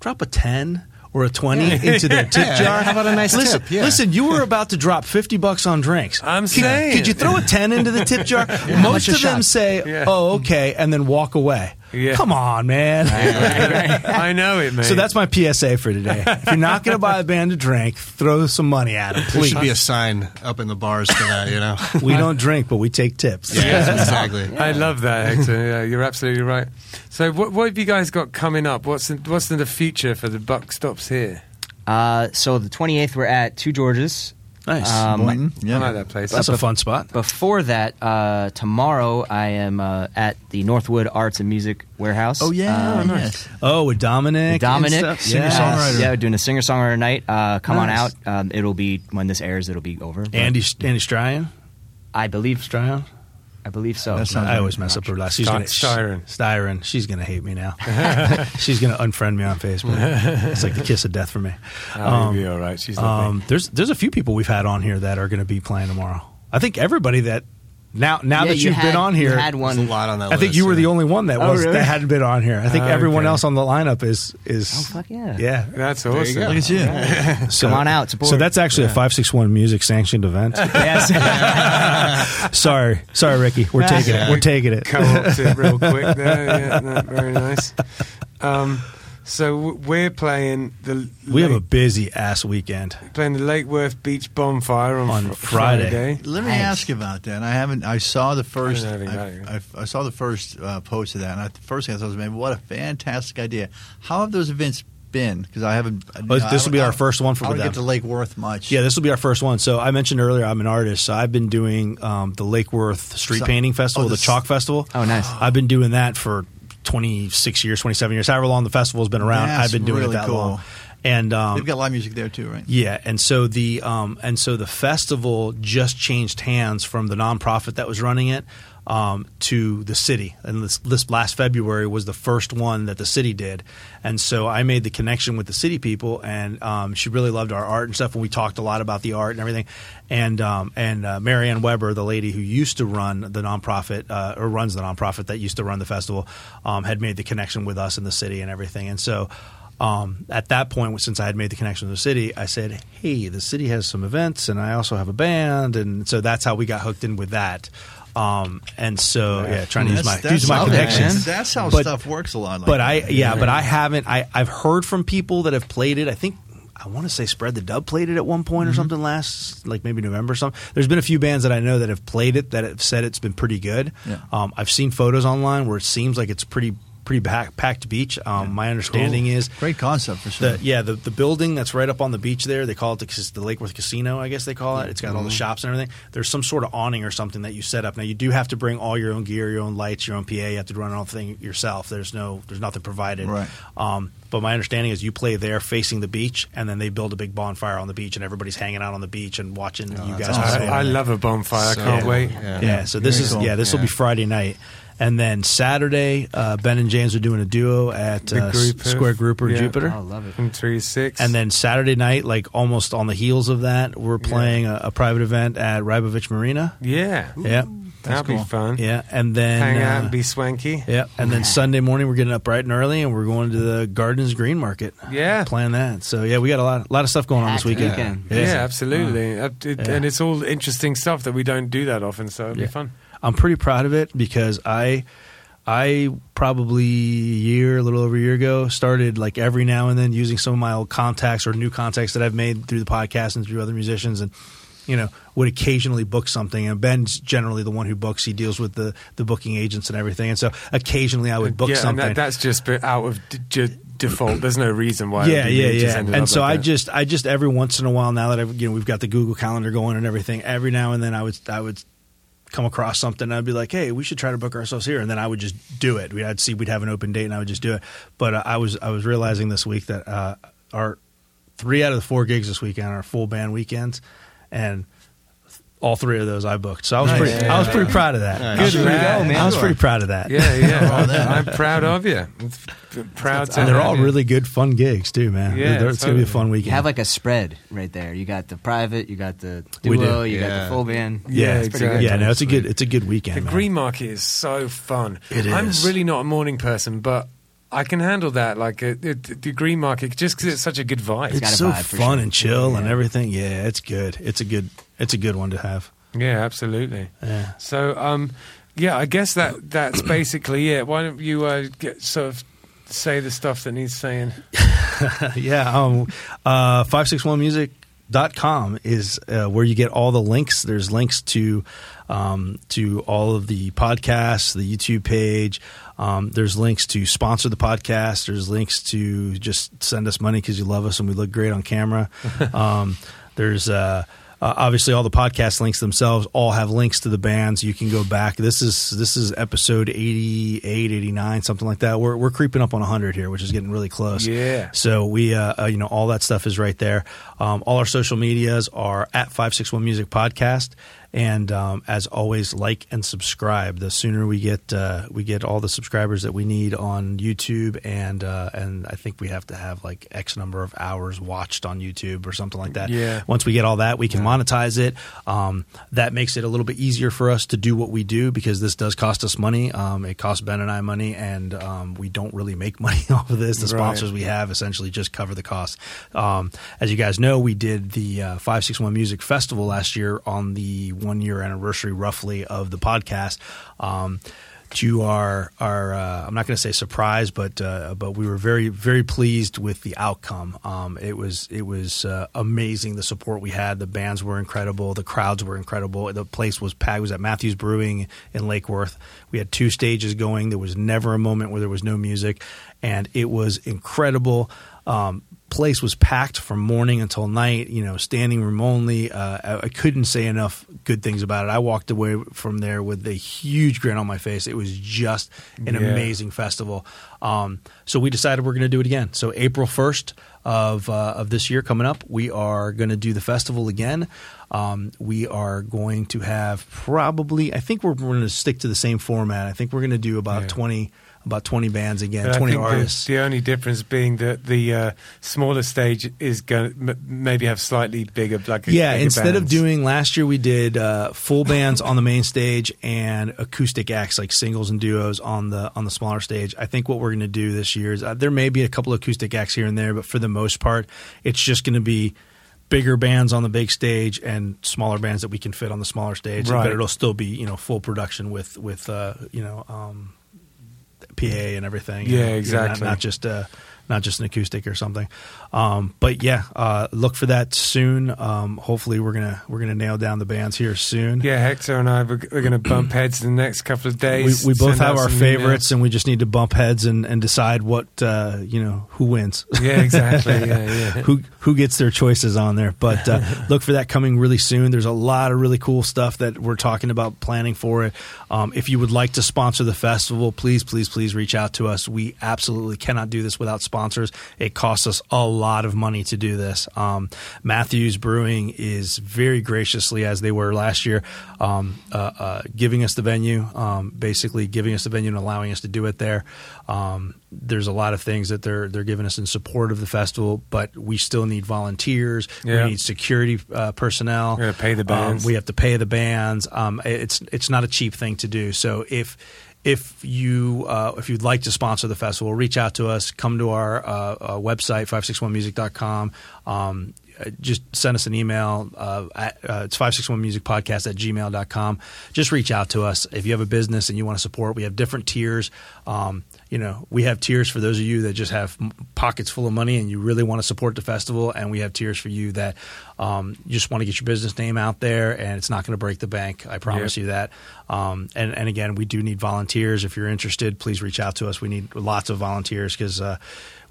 drop a 10 or a 20 into their tip jar. How about a nice listen, tip? Yeah. Listen, you were about to drop 50 bucks on drinks. I'm Could- saying. Could you throw a 10 into the tip jar? much Most a of them say, Yeah. oh, okay, and then walk away. Yeah. Come on, man. I know it, man. So that's my PSA for today. If you're not going to buy a band a drink, throw some money at them, There please. should be a sign up in the bars for that, you know? we don't drink, but we take tips. yeah, exactly. I love that, Hector. Yeah, you're absolutely right. So, what, what have you guys got coming up? What's in, what's in the future for the Buck Stops here? Uh, so the 28th, we're at Two Georges. Nice. Um, Boynton, I yeah. like that place. That's a fun spot. Before that, uh, tomorrow I am uh, at the Northwood Arts and Music Warehouse. Oh yeah, Um, yes. Oh, with Dominic. Dominic, and stuff? yes. Singer-songwriter. Yeah, we're doing a singer songwriter night. Uh, come on out. Um, it'll be when this airs. It'll be over. Andy Andy Stryan. I believe. Stryan. I believe so. That sounds I always mess up her last. She's Sty- gonna, Styron. Styron. She's gonna hate me now. She's gonna unfriend me on Facebook. It's like the kiss of death for me. You'll be all right. She's. Um, there's there's a few people we've had on here that are going to be playing tomorrow. I think everybody that now now Yeah, that you you've had- been on you here, had one. a lot on that I think list, you were the only one that Oh, was really? that hadn't been on here. I think Oh, everyone okay. else on the lineup is is Oh, fuck yeah. yeah. That's awesome. Look at you. So, Come on out, support. So that's actually a five six one music sanctioned event. yes. sorry, sorry, Ricky. We're taking it. We're taking it. co-opt it real quick there. Yeah, no, very nice. Um, so we're playing the We have a busy ass weekend. playing the Lake Worth Beach Bonfire on, On fr- Friday. Let me Nice. ask you about that. I haven't. I saw the first. I I, I, I saw the first uh, post of that, and I, the first thing I thought was, "Man, what a fantastic idea!" How have those events been? Because I haven't. Oh, this will be our first one for I don't them. get to Lake Worth much. Yeah, this will be our first one. So I mentioned earlier I'm an artist, so I've been doing um, the Lake Worth Street So- Painting Festival, oh, the this- Chalk Festival. Oh, nice. I've been doing that for 26 years, 27 years, however long the festival's been around. That's I've been doing really it that cool. long. And um, they've got live music there too, right? yeah, and so the um, and so the festival just changed hands from the nonprofit that was running it um, to the city, and this, this last February was the first one that the city did, and so I made the connection with the city people, and um, she really loved our art and stuff, and we talked a lot about the art and everything, and um, and uh, Marianne Weber, the lady who used to run the nonprofit uh, or runs the nonprofit that used to run the festival, um, had made the connection with us in the city and everything, and so um, at that point, since I had made the connection with the city, I said, "Hey, the city has some events, and I also have a band," and so that's how we got hooked in with that. Um, and so, yeah, trying to use my use my how- connections. That's how But- stuff works a lot. Like But I, that. yeah, but I haven't. I I've heard from people that have played it. I think. I want to say Spred the Dub played it at one point or something last, like maybe November or something. There's been a few bands that I know that have played it that have said it's been pretty good. Yeah. Um, I've seen photos online where it seems like it's pretty pretty pack, packed beach. Um, My understanding is great concept for sure. the, yeah, the, the building that's right up on the beach there, they call it the, cas- the Lake Worth Casino, I guess they call it. It's got all Mm-hmm. the shops and everything. There's some sort of awning or something that you set up. Now you do have to bring all your own gear, your own lights, your own PA. You have to run all the thing yourself. There's no, there's nothing provided. Right. Um, but my understanding is you play there facing the beach, and then they build a big bonfire on the beach, and everybody's hanging out on the beach and watching you guys. awesome. perform. I, I love a bonfire. So- I can't wait. Yeah. Yeah, so this Very is cool. yeah, this will be Friday night, and then Saturday, uh, Ben and James are doing a duo at The uh, group of- Square Grouper yeah. Jupiter. Oh, love it. From three six, And then Saturday night, like almost on the heels of that, we're playing a, a private event at Rybovich Marina. yeah, Yeah, that'll be fun. yeah, and then hang out uh, and be swanky. yeah, and then Sunday morning we're getting up bright and early, and we're going to the Gardens Green Market. Yeah. plan that. So yeah, we got a lot, lot of stuff going on this Packed weekend. weekend. Yeah, absolutely. Uh, it- Yeah. And it's all interesting stuff that we don't do that often, so it'll Yeah. be fun. I'm pretty proud of it because I I probably a year, a little over a year ago, started like every now and then using some of my old contacts or new contacts that I've made through the podcast and through other musicians, and you know would occasionally book something. And Ben's generally the one who books; he deals with the the booking agents and everything. And so occasionally I would book yeah, something. and that, that's just out of d- j- default. There's no reason why. yeah, yeah, just yeah. And so like I that. just, I just every once in a while, now that I've, you know, we've got the Google Calendar going and everything. Every now and then, I would, I would come across something. I'd be like, hey, we should try to book ourselves here, and then I would just do it. We'd I'd see we'd have an open date, and I would just do it. But uh, I was, I was realizing this week that uh, our three out of the four gigs this weekend are full band weekends, and. All three of those I booked, so I was Nice. pretty. I was pretty proud of that. Nice. I was Good pretty- man. I was pretty proud of that. Yeah, yeah. I'm, I'm proud of you. I'm proud to. and they're all you. really good, fun gigs too, man. Yeah, They're- it's gonna be a totally. fun You weekend. have like a spread right there. You got the private, you got the We do. duo, you got the full band. Yeah, it's pretty exactly. yeah, no, it's a good, it's a good weekend. The man. green market is so fun. It I'm really not a morning person, but I can handle that. Like uh, the, the green market, just because it's such a good vibe. got it's so vibe fun sure. and chill and everything. Yeah, it's good. It's a good. It's a good one to have. Yeah, absolutely. Yeah. So, um, yeah, I guess that that's basically it. Why don't you uh, get sort of say the stuff that needs saying? yeah. Um. Uh. Five six one music. Dot com is uh, where you get all the links. There's links to um, to all of the podcasts, the YouTube page. Um, there's links to sponsor the podcast. There's links to just send us money because you love us and we look great on camera. um, there's uh, uh, obviously all the podcast links themselves all have links to the bands. You can go back. This is this is episode 88, 89, something like that. We're we're creeping up on 100 here, which is getting really close. Yeah. So we, uh, uh, you know, all that stuff is right there. Um, all our social medias are at Five Six One Music Podcast, and um, as always, like and subscribe. The sooner we get uh, we get all the subscribers that we need on YouTube, and uh, and I think we have to have like X number of hours watched on YouTube or something like that. Yeah. Once we get all that, we can monetize it. Um, that makes it a little bit easier for us to do what we do because this does cost us money. Um, it costs Ben and I money, and um, we don't really make money off of this. The Right. sponsors we have essentially just cover the cost. Um, as you guys know, we did the uh, 561 Music Festival last year on the one year anniversary, roughly, of the podcast. Um, to our our uh, I'm not going to say surprise, but uh, but we were very very pleased with the outcome. Um, it was it was uh, amazing the support we had. The bands were incredible. The crowds were incredible. The place was packed. It was at Matthews Brewing in Lake Worth. We had two stages going. There was never a moment where there was no music, and it was incredible. Um, place was packed from morning until night. You know, standing room only. Uh, I, I couldn't say enough good things about it. I walked away from there with a huge grin on my face. It was just an Yeah. amazing festival. Um, so we decided we're going to do it again. So April first of uh, of this year coming up, we are going to do the festival again. Um, we are going to have probably. I think we're, we're going to stick to the same format. I think we're going to do about Yeah. twenty about twenty bands again, I twenty think the- artists. The, only difference being that the uh, smaller stage is going to m- maybe have slightly bigger, like Yeah, bigger instead of doing last year, we did uh, full bands on the main stage and acoustic acts like singles and duos on the on the smaller stage. I think what we're going to do this year is uh, there may be a couple of acoustic acts here and there, but for the most part, it's just going to be bigger bands on the big stage and smaller bands that we can fit on the smaller stage. Right. But it'll still be you know full production with with uh, you know um, PA and everything. Yeah, You know, not- exactly. Not, just uh, not just an acoustic or something. Um, but yeah, uh, look for that soon. Um, hopefully, we're gonna we're gonna nail down the bands here soon. Yeah, Hector and I we're, we're going to bump heads in the next couple of days. we both have our favorites, and we just need to bump heads and, and decide what uh, you know who wins. Yeah, exactly. Yeah, yeah. who who gets their choices on there. But uh, look for that coming really soon. There's a lot of really cool stuff that we're talking about planning for it. Um, if you would like to sponsor the festival, please, please, please reach out to us. We absolutely cannot do this without sponsors. It costs us a lot of money to do this. Um, Matthews Brewing is very graciously, as they were last year, um, uh, uh, giving us the venue, um, basically giving us the venue and allowing us to do it there. Um, there's a lot of things that they're they're giving us in support of the festival, but we still need volunteers. Yeah. We need security uh, personnel. We're gonna pay the Um, bands. we have to pay the bands. Um, it's it's not a cheap thing to do. So if if you uh, if you'd like to sponsor the festival, reach out to us. Come to our uh, uh, website 561music.com. Um, uh, just send us an email. Uh, at, uh, it's 561musicpodcast at gmail.com. Just reach out to us. If you have a business and you want to support, we have different tiers. Um, you know, we have tiers for those of you that just have pockets full of money and you really want to support the festival, and we have tiers for you that um, you just want to get your business name out there, and it's not going to break the bank. I promise Yep. you that. Um, and and again, we do need volunteers. If you're interested, please reach out to us. We need lots of volunteers because. Uh,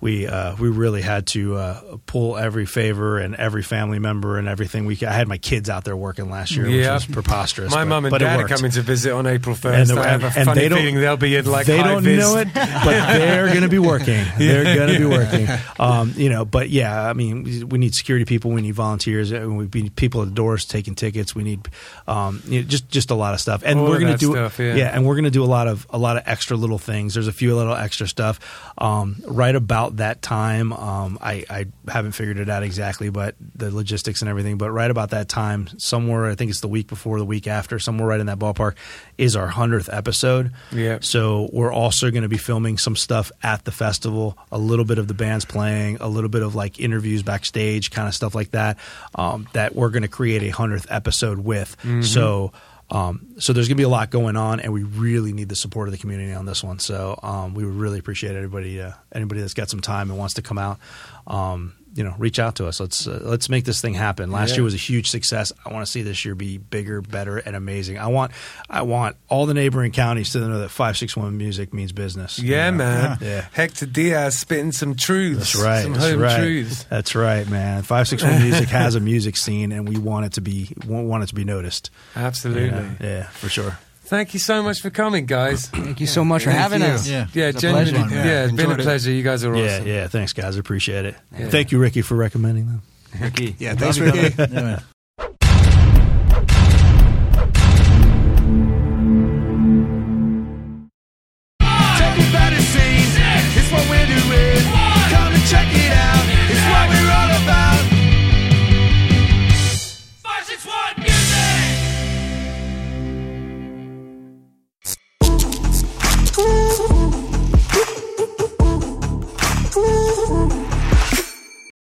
we uh, we really had to uh, pull every favor and every family member and everything. We I had my kids out there working last year, Yeah. which was preposterous. My mum and but dad are coming to visit on April And, 1st. I have a and funny they don't, feeling they'll be in like they don't vis. know it, but they're going to be working. They're going to be working. Um, you know, but yeah, I mean, we need security people, we need volunteers, we need people at the doors taking tickets. We need um, you know, just just a lot of stuff, and All we're going to do stuff, yeah. and we're going to do a lot of a lot of extra little things. There's a few little extra stuff. Um, right about that time, um, I, I haven't figured it out exactly, but the logistics and everything. But right about that time, somewhere I think it's the week before, the week after, somewhere right in that ballpark, is our hundredth episode. Yeah. So we're also going to be filming some stuff at the festival, a little bit of the bands playing, a little bit of like interviews backstage, kind of stuff like that. Um, that we're going to create a hundredth episode with. So. Um, so there's going to be a lot going on, and we really need the support of the community on this one. So um, we would really appreciate everybody, uh, anybody that's got some time and wants to come out. Um, you know, reach out to us. Let's uh, let's make this thing happen. Last Yeah. year was a huge success. I want to see this year be bigger, better, and amazing. I want I want all the neighboring counties to know that five six one music means business. Yeah, You know? man. Yeah. Hector Diaz spitting some truths. That's right. Some That's home right. truths. That's right, man. Five six one music has a music scene, and we want it to be want want it to be noticed. Absolutely. Yeah, yeah, for sure. Thank you so much for coming, guys. Thank you so much for having you. us. Yeah. Yeah, It's genuinely. pleasure. Yeah, Yeah, it's been a enjoyed it. pleasure. You guys are awesome. yeah. Yeah. Thanks, guys. I appreciate it. Yeah. Thank you, Ricky, for recommending them. Ricky. Yeah, thanks, Ricky. Yeah, man.